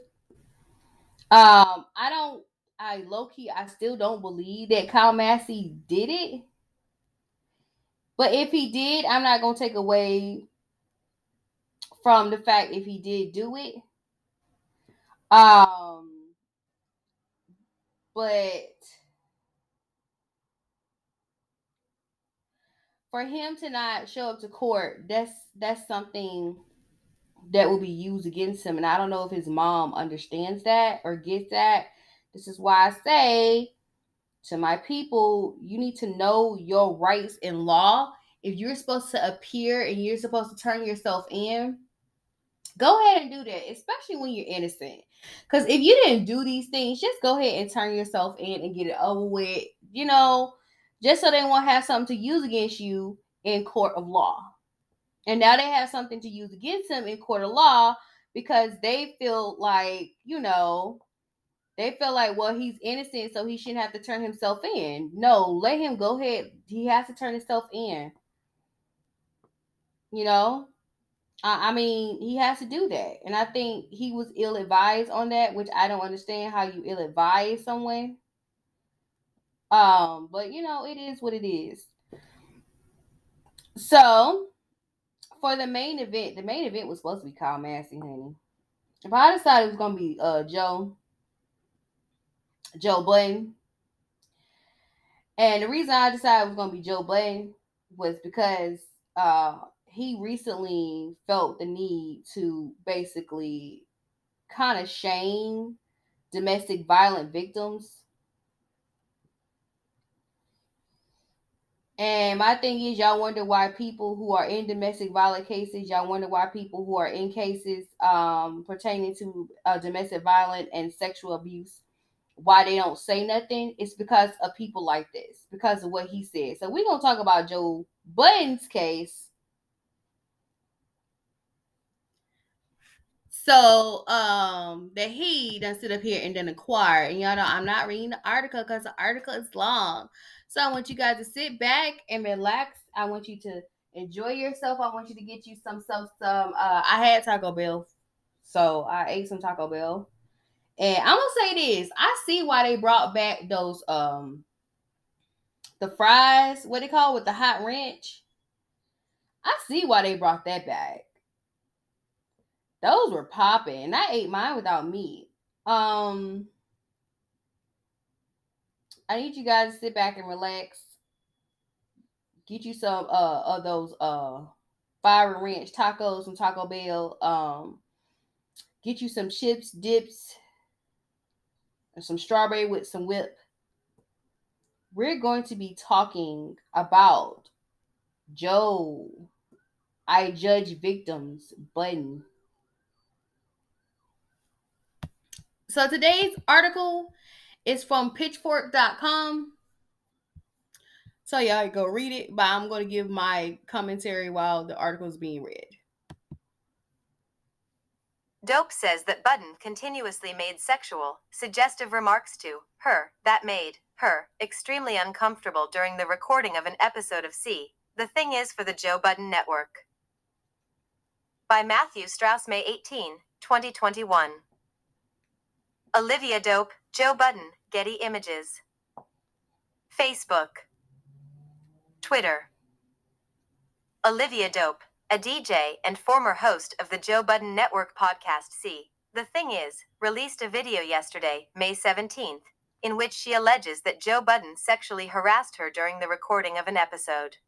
Um, I don't I low key I still don't believe that Kyle Massey did it. But if he did, I'm not gonna take away from the fact if he did do it. Um but for him to not show up to court, that's that's something that will be used against him. And I don't know if his mom understands that or gets that. This is why I say to my people, you need to know your rights in law. If you're supposed to appear and you're supposed to turn yourself in, go ahead and do that, especially when you're innocent. Because if you didn't do these things, just go ahead and turn yourself in and get it over with. You know, just so they won't have something to use against you in court of law. And now they have something to use against him in court of law because they feel like, you know, they feel like, well, he's innocent, so he shouldn't have to turn himself in. No, let him go ahead. He has to turn himself in. You know, I, I mean, he has to do that. And I think he was ill advised on that, which I don't understand how you ill advise someone. Um, but you know, it is what it is. So for the main event, the main event was supposed to be Kyle Massey, honey. But I decided it was gonna be uh Joe, Joe Blaine. And the reason I decided it was gonna be Joe Blaine was because uh he recently felt the need to basically kind of shame domestic violent victims And my thing is, y'all wonder why people who are in domestic violence cases, y'all wonder why people who are in cases um, pertaining to uh, domestic violence and sexual abuse, why they don't say nothing. It's because of people like this, because of what he said. So we're gonna talk about Joe Budden's case So um that he done sit up here and then acquire. And y'all know I'm not reading the article because the article is long. So I want you guys to sit back and relax. I want you to enjoy yourself. I want you to get you some some some uh I had Taco Bell. So I ate some Taco Bell. And I'm gonna say this. I see why they brought back those um the fries, what they call with the hot ranch. I see why they brought that back. Those were popping. I ate mine without meat. Um, I need you guys to sit back and relax. Get you some uh of those uh fire ranch tacos from Taco Bell. Um, get you some chips, dips, and some strawberry with some whip. We're going to be talking about Joe. I judge victims button. So today's article is from pitchfork.com. So y'all go read it, but I'm going to give my commentary while the article is being read. Dope says that Budden continuously made sexual, suggestive remarks to her that made her extremely uncomfortable during the recording of an episode of See. The Thing Is for the Joe Budden Network. By Matthew Strauss, May 18, 2021. Olivia Dope, Joe Budden, Getty Images. Facebook. Twitter. Olivia Dope, a DJ and former host of the Joe Budden Network podcast See. The Thing Is, released a video yesterday, May 17th, in which she alleges that Joe Budden sexually harassed her during the recording of an episode.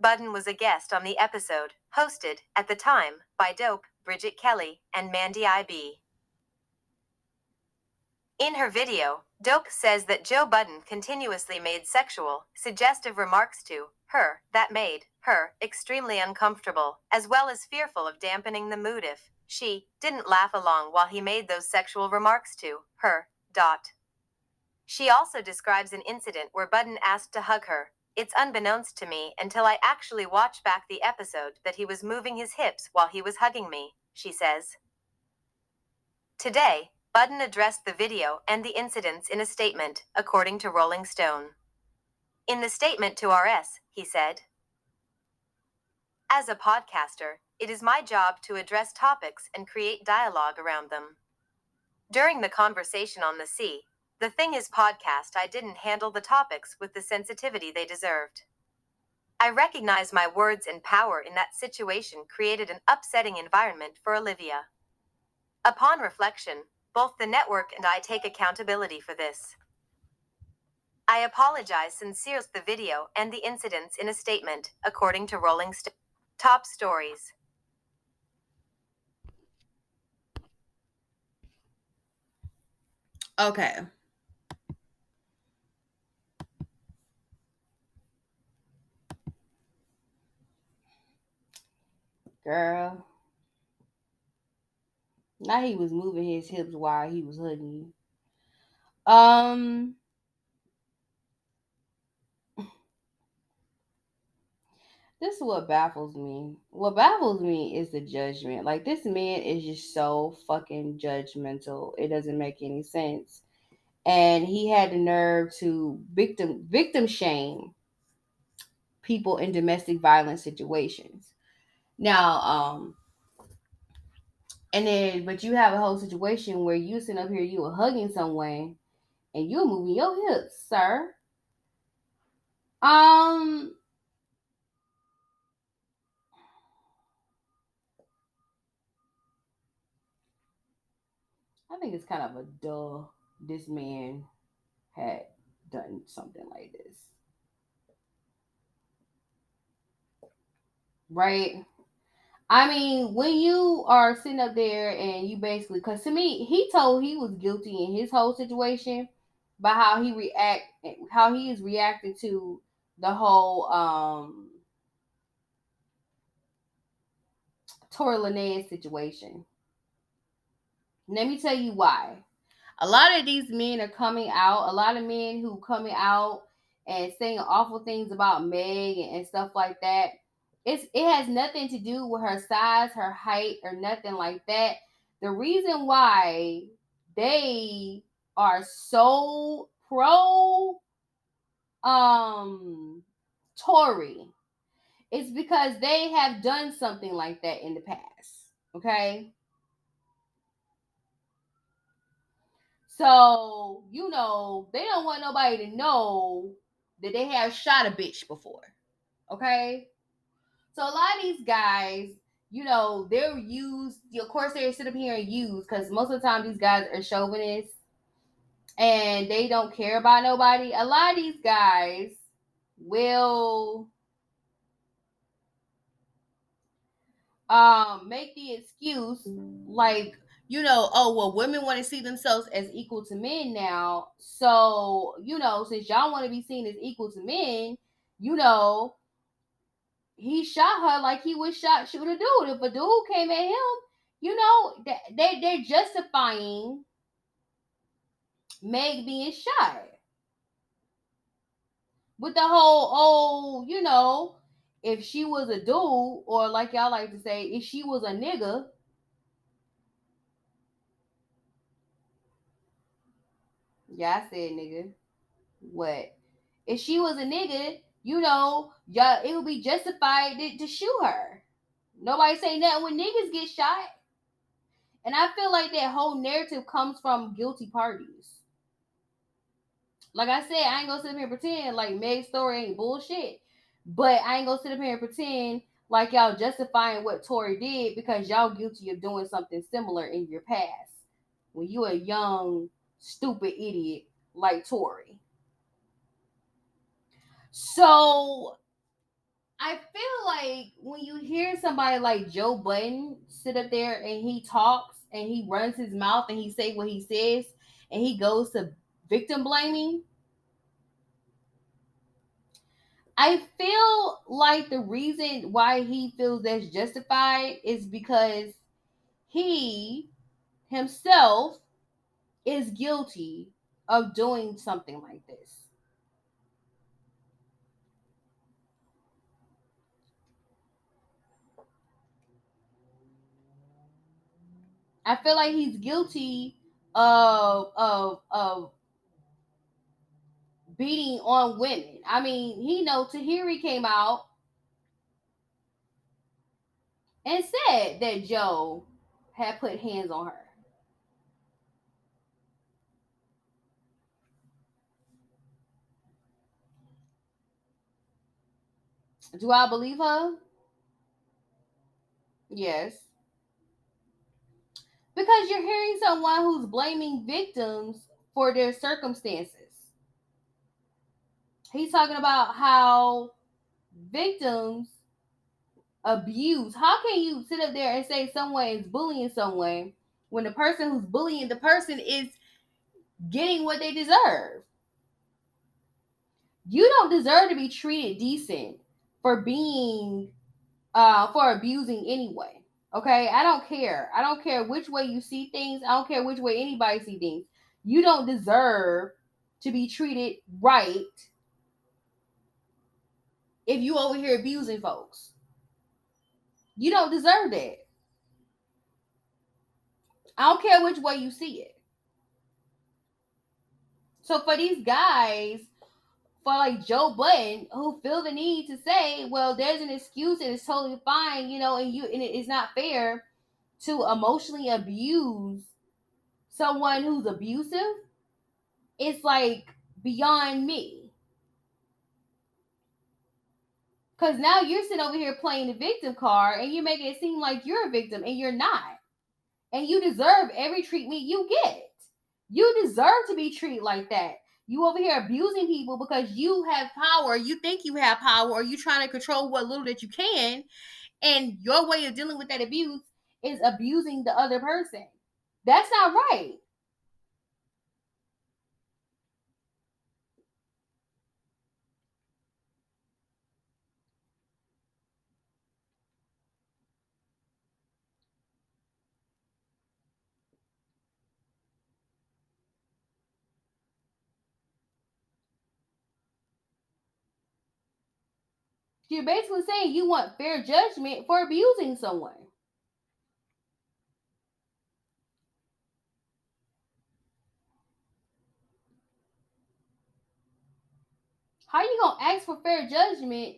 Budden was a guest on the episode, hosted, at the time, by Dope, Bridget Kelly, and Mandy I.B. In her video, Dope says that Joe Budden continuously made sexual, suggestive remarks to her that made her extremely uncomfortable, as well as fearful of dampening the mood if she didn't laugh along while he made those sexual remarks to her. Dot. She also describes an incident where Budden asked to hug her. It's unbeknownst to me until I actually watch back the episode that he was moving his hips while he was hugging me, she says. Today, Budden addressed the video and the incidents in a statement, according to Rolling Stone. In the statement to RS, he said, As a podcaster, it is my job to address topics and create dialogue around them. During the conversation on the See, the Thing Is podcast, I didn't handle the topics with the sensitivity they deserved. I recognize my words and power in that situation created an upsetting environment for Olivia. Upon reflection, both the network and I take accountability for this. I apologize sincerely the video and the incidents in a statement, according to Rolling Stone. Top stories. Okay. Girl. Now he was moving his hips while he was hugging you. Um this is what baffles me. What baffles me is the judgment. Like this man is just so fucking judgmental. It doesn't make any sense. And he had the nerve to victim victim shame people in domestic violence situations. Now, um, and then but you have a whole situation where you sitting up here, you are hugging someone and you're moving your hips, sir. Um I think it's kind of a duh. This man had done something like this. Right? I mean, when you are sitting up there and you basically, because to me, he told he was guilty in his whole situation by how he react, how he is reacting to the whole um Tory Lanez situation. Let me tell you why. A lot of these men are coming out. A lot of men who coming out and saying awful things about Meg and, and stuff like that. It's it has nothing to do with her size, her height, or nothing like that. The reason why they are so pro um Tory is because they have done something like that in the past. Okay. So, you know, they don't want nobody to know that they have shot a bitch before. Okay? So a lot of these guys, you know, they're used, of course, they sit up here and use because most of the time these guys are chauvinists and they don't care about nobody. A lot of these guys will um make the excuse like you know, oh, well, women want to see themselves as equal to men now. So, you know, since y'all want to be seen as equal to men, you know, he shot her like he would shot shoot a dude. If a dude came at him, you know, they they're justifying Meg being shot with the whole oh, you know, if she was a dude or like y'all like to say, if she was a nigga. Yeah, I said nigga. What? If she was a nigga, you know, yeah, it would be justified to, to shoot her. Nobody say nothing when niggas get shot. And I feel like that whole narrative comes from guilty parties. Like I said, I ain't gonna sit up here and pretend like Meg's story ain't bullshit. But I ain't gonna sit up here and pretend like y'all justifying what Tory did because y'all guilty of doing something similar in your past. When you a young, stupid idiot like Tory. So I feel like when you hear somebody like Joe Budden sit up there and he talks and he runs his mouth and he say what he says and he goes to victim blaming, I feel like the reason why he feels that's justified is because he himself is guilty of doing something like this. I feel like he's guilty of of of beating on women. I mean, he know Tahiry came out and said that Joe had put hands on her. Do I believe her? Yes. Because you're hearing someone who's blaming victims for their circumstances. He's talking about how victims abuse. How can you sit up there and say someone is bullying someone when the person who's bullying the person is getting what they deserve? You don't deserve to be treated decent for being uh for abusing anyway. Okay, I don't care. I don't care which way you see things. I don't care which way anybody see things. You don't deserve to be treated right if you over here abusing folks. You don't deserve that. I don't care which way you see it. So for these guys for like Joe Budden who feel the need to say, well, there's an excuse and it's totally fine, you know, and you and it's not fair to emotionally abuse someone who's abusive. It's like beyond me. Cause now you're sitting over here playing the victim card and you're making it seem like you're a victim and you're not. And you deserve every treatment you get. You deserve to be treated like that. You over here abusing people because you have power, you think you have power, or you trying to control what little that you can. And your way of dealing with that abuse is abusing the other person. That's not right. You're basically saying you want fair judgment for abusing someone. How are you gonna ask for fair judgment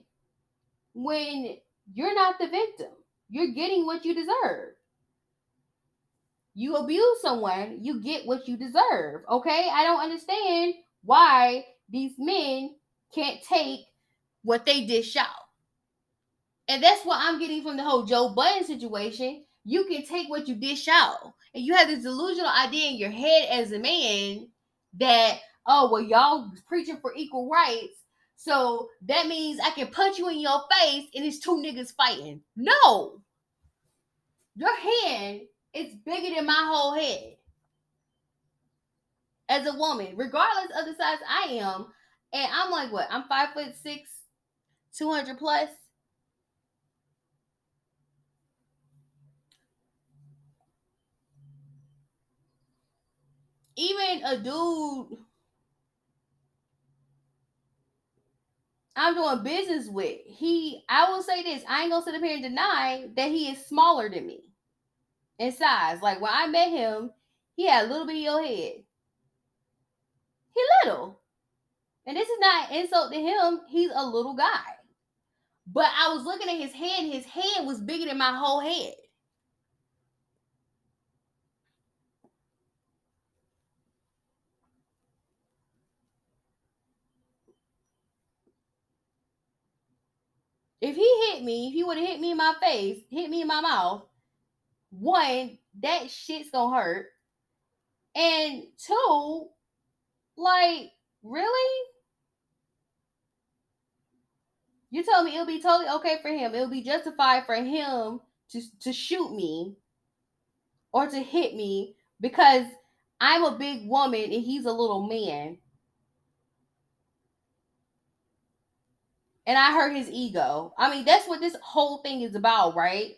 when you're not the victim? You're getting what you deserve. You abuse someone, you get what you deserve. Okay, I don't understand why these men can't take what they dish out. And that's what I'm getting from the whole Joe Budden situation. You can take what you dish out. And you have this delusional idea in your head as a man that, oh, well, y'all preaching for equal rights. So that means I can punch you in your face and it's two niggas fighting. No. Your hand is bigger than my whole head. As a woman, regardless of the size I am, and I'm like what? I'm five foot six, 200 plus. Even a dude I'm doing business with, he, I will say this, I ain't gonna sit up here and deny that he is smaller than me in size. Like when I met him, he had a little bit of your head. He little. And this is not insult to him. He's a little guy. But I was looking at his hand. His hand was bigger than my whole head. If he hit me, if he would have hit me in my face, hit me in my mouth, one, that shit's gonna hurt. And two, like, really? You tell me it'll be totally okay for him. It'll be justified for him to, to shoot me or to hit me because I'm a big woman and he's a little man. And I hurt his ego. I mean, that's what this whole thing is about, right?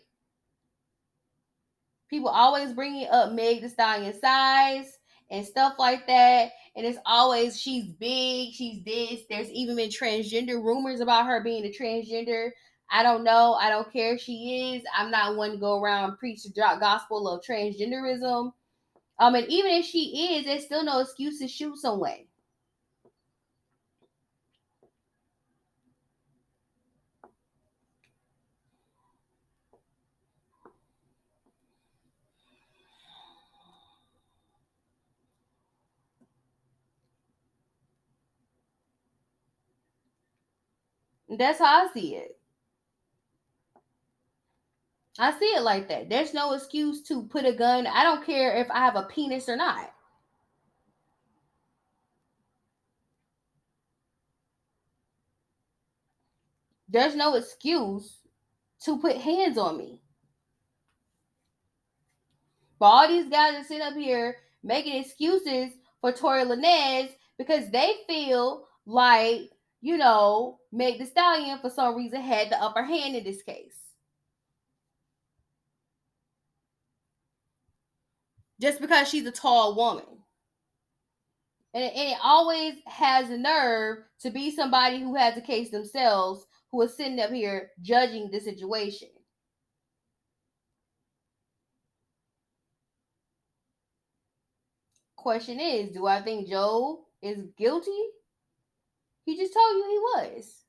People always bringing up Meg the Stallion size and stuff like that. And it's always she's big, she's this. There's even been transgender rumors about her being a transgender. I don't know. I don't care if she is. I'm not one to go around preach the gospel of transgenderism. Um, and even if she is, there's still no excuse to shoot someone. That's how I see it. I see it like that. There's no excuse to put a gun. I don't care if I have a penis or not. There's no excuse to put hands on me. But all these guys that sit up here making excuses for Tory Lanez because they feel like you know, Meg the Stallion for some reason had the upper hand in this case. Just because she's a tall woman. And, and it always has a nerve to be somebody who has a case themselves who is sitting up here judging the situation. Question is, do I think Joe is guilty he just told you he was.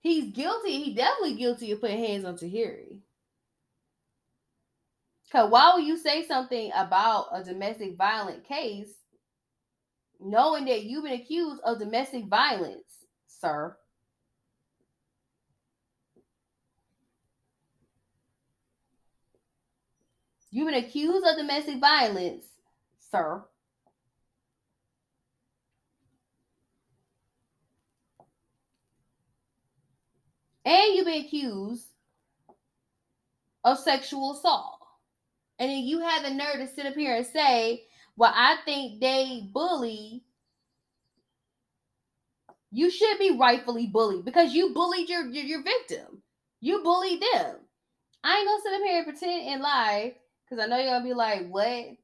He's guilty. He definitely guilty of putting hands on Tahiry. Because why would you say something about a domestic violent case knowing that you've been accused of domestic violence, sir? You've been accused of domestic violence, sir. And you've been accused of sexual assault. And then you have the nerve to sit up here and say, Well, I think they bully. You should be rightfully bullied because you bullied your, your, your victim. You bullied them. I ain't gonna sit up here and pretend and lie because I know you're gonna be like, What?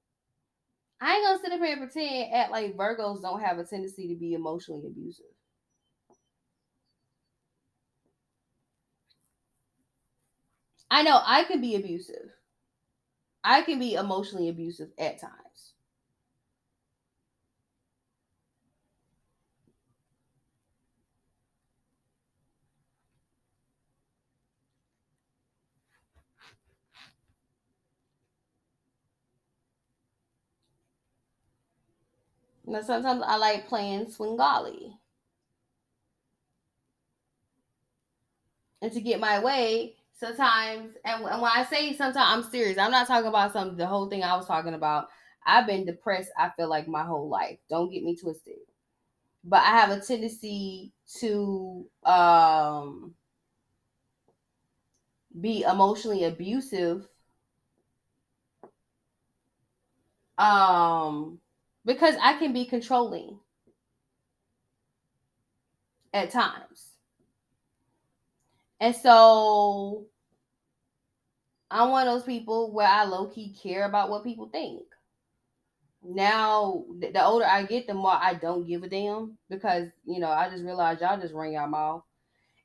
I ain't gonna sit up here and pretend act like Virgos don't have a tendency to be emotionally abusive. I know I can be abusive. I can be emotionally abusive at times. Now sometimes I like playing Svengali. And to get my way, sometimes, and, and when I say sometimes, I'm serious. I'm not talking about some the whole thing I was talking about. I've been depressed. I feel like my whole life. Don't get me twisted. But I have a tendency to um be emotionally abusive um because I can be controlling at times. And so I'm one of those people where I low key care about what people think. Now, the older I get, the more I don't give a damn because, you know, I just realize y'all just ring your mouth.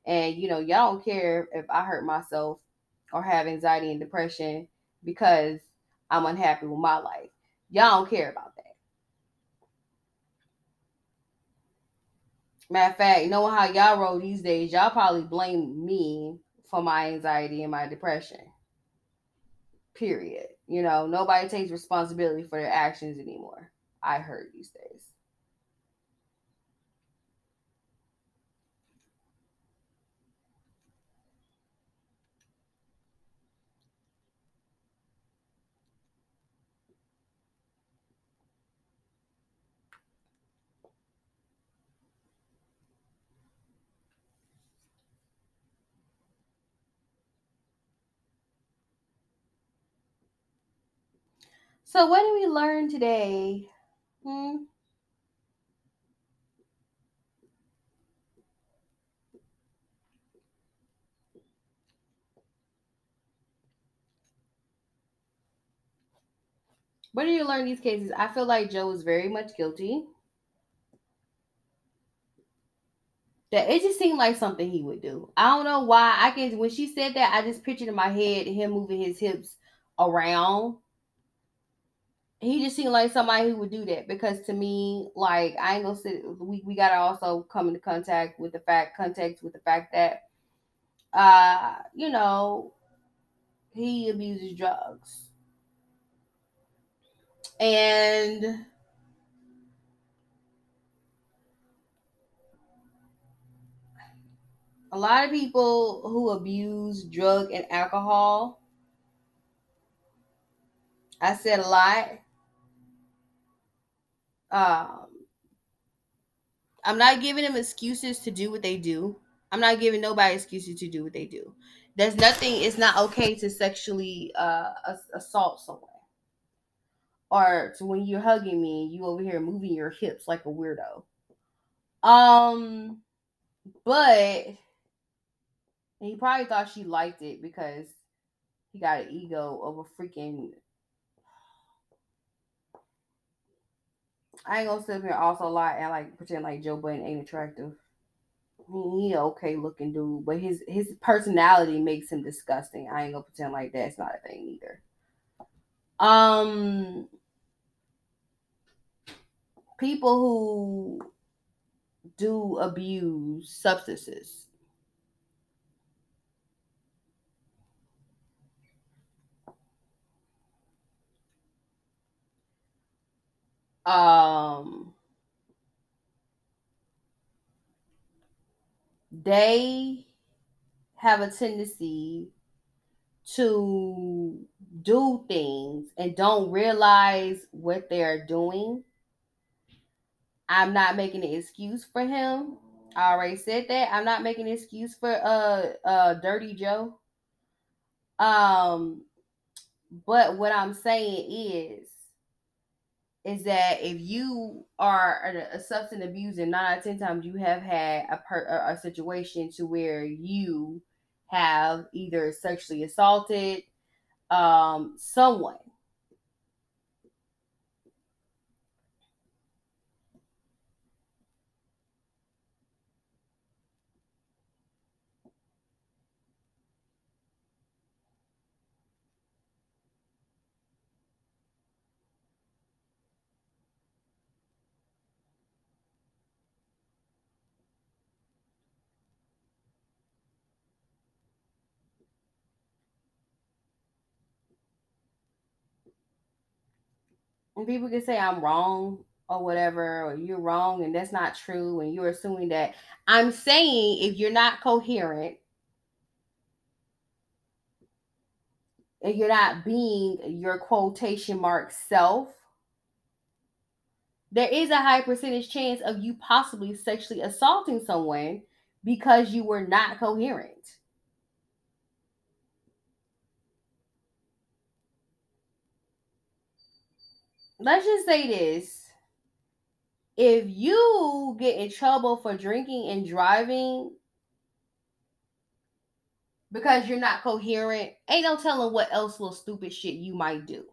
And, you know, y'all don't care if I hurt myself or have anxiety and depression because I'm unhappy with my life. Y'all don't care about that. Matter of fact, knowing how y'all roll these days, y'all probably blame me for my anxiety and my depression. Period. You know, nobody takes responsibility for their actions anymore. I heard these days. So, what did we learn today? Hmm? What did you learn these cases? I feel like Joe was very much guilty. That it just seemed like something he would do. I don't know why. I can when she said that, I just pictured in my head him moving his hips around he just seemed like somebody who would do that because to me, like I ain't gonna sit. We we gotta also come into contact with the fact, context with the fact that, uh, you know, he abuses drugs, and a lot of people who abuse drug and alcohol. I said a lot um, I'm not giving them excuses to do what they do. I'm not giving nobody excuses to do what they do. There's nothing. It's not okay to sexually uh, assault someone, or to when you're hugging me, you over here moving your hips like a weirdo. Um, but he probably thought she liked it because he got an ego of a freaking I ain't gonna sit here also lie and like pretend like Joe Budden ain't attractive. He, he okay looking dude, but his his personality makes him disgusting. I ain't gonna pretend like that's not a thing either. Um, people who do abuse substances. Um, they have a tendency to do things and don't realize what they're doing. I'm not making an excuse for him. I already said that. I'm not making an excuse for uh uh Dirty Joe. Um but what I'm saying is is that if you are a, substance abuser, nine out of ten times you have had a per, a situation to where you have either sexually assaulted um, someone and people can say I'm wrong or whatever, or you're wrong and that's not true, and you're assuming that. I'm saying if you're not coherent, and you're not being your quotation mark self, there is a high percentage chance of you possibly sexually assaulting someone because you were not coherent. Let's just say this if you get in trouble for drinking and driving because you're not coherent, ain't no telling what else little stupid shit you might do.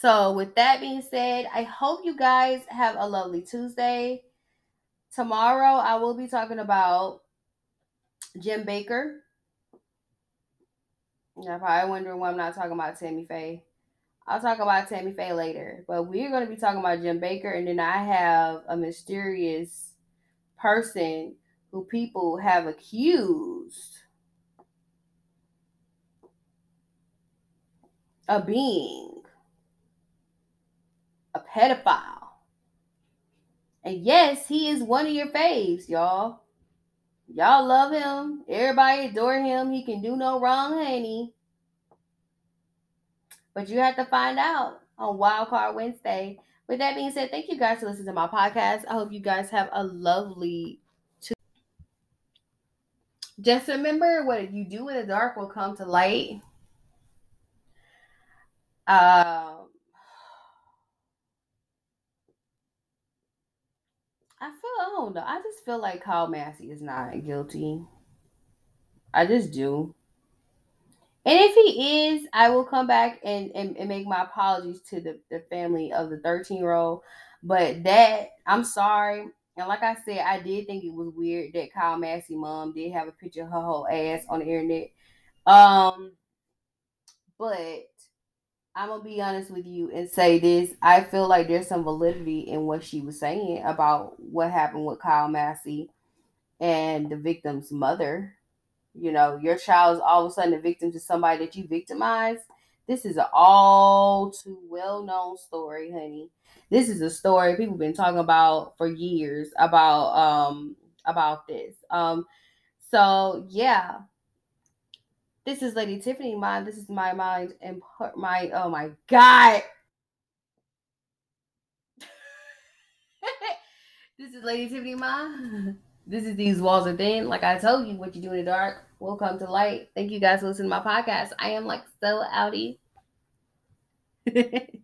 So, with that being said, I hope you guys have a lovely Tuesday. Tomorrow, I will be talking about Jim Bakker You're probably wondering why I'm not talking about Tammy Faye. I'll talk about Tammy Faye later, but we're going to be talking about Jim Bakker, and then I have a mysterious person who people have accused of being a pedophile. And yes, he is one of your faves, y'all. Y'all love him. Everybody adore him. He can do no wrong, honey. But you have to find out on Wildcard Wednesday. With that being said, thank you guys for listening to my podcast. I hope you guys have a lovely Tuesday. Just remember what you do in the dark will come to light. Um, I feel I don't know. I just feel like Kyle Massey is not guilty. I just do. And if he is, I will come back and, and, and make my apologies to the, the family of the 13 year old. But that, I'm sorry. And like I said, I did think it was weird that Kyle Massey mom did have a picture of her whole ass on the internet. Um, but I'm gonna be honest with you and say this. I feel like there's some validity in what she was saying about what happened with Kyle Massey and the victim's mother. You know, your child is all of a sudden a victim to somebody that you victimized. This is an all too well known story, honey. This is a story people have been talking about for years about um about this. Um so yeah, this is Lady Tiffany mind. This is my mind and my oh my god. this is Lady Tiffany mind. This is these walls are thin. Like I told you, what you do in the dark will come to light. Thank you guys for listening to my podcast. I am like so outie.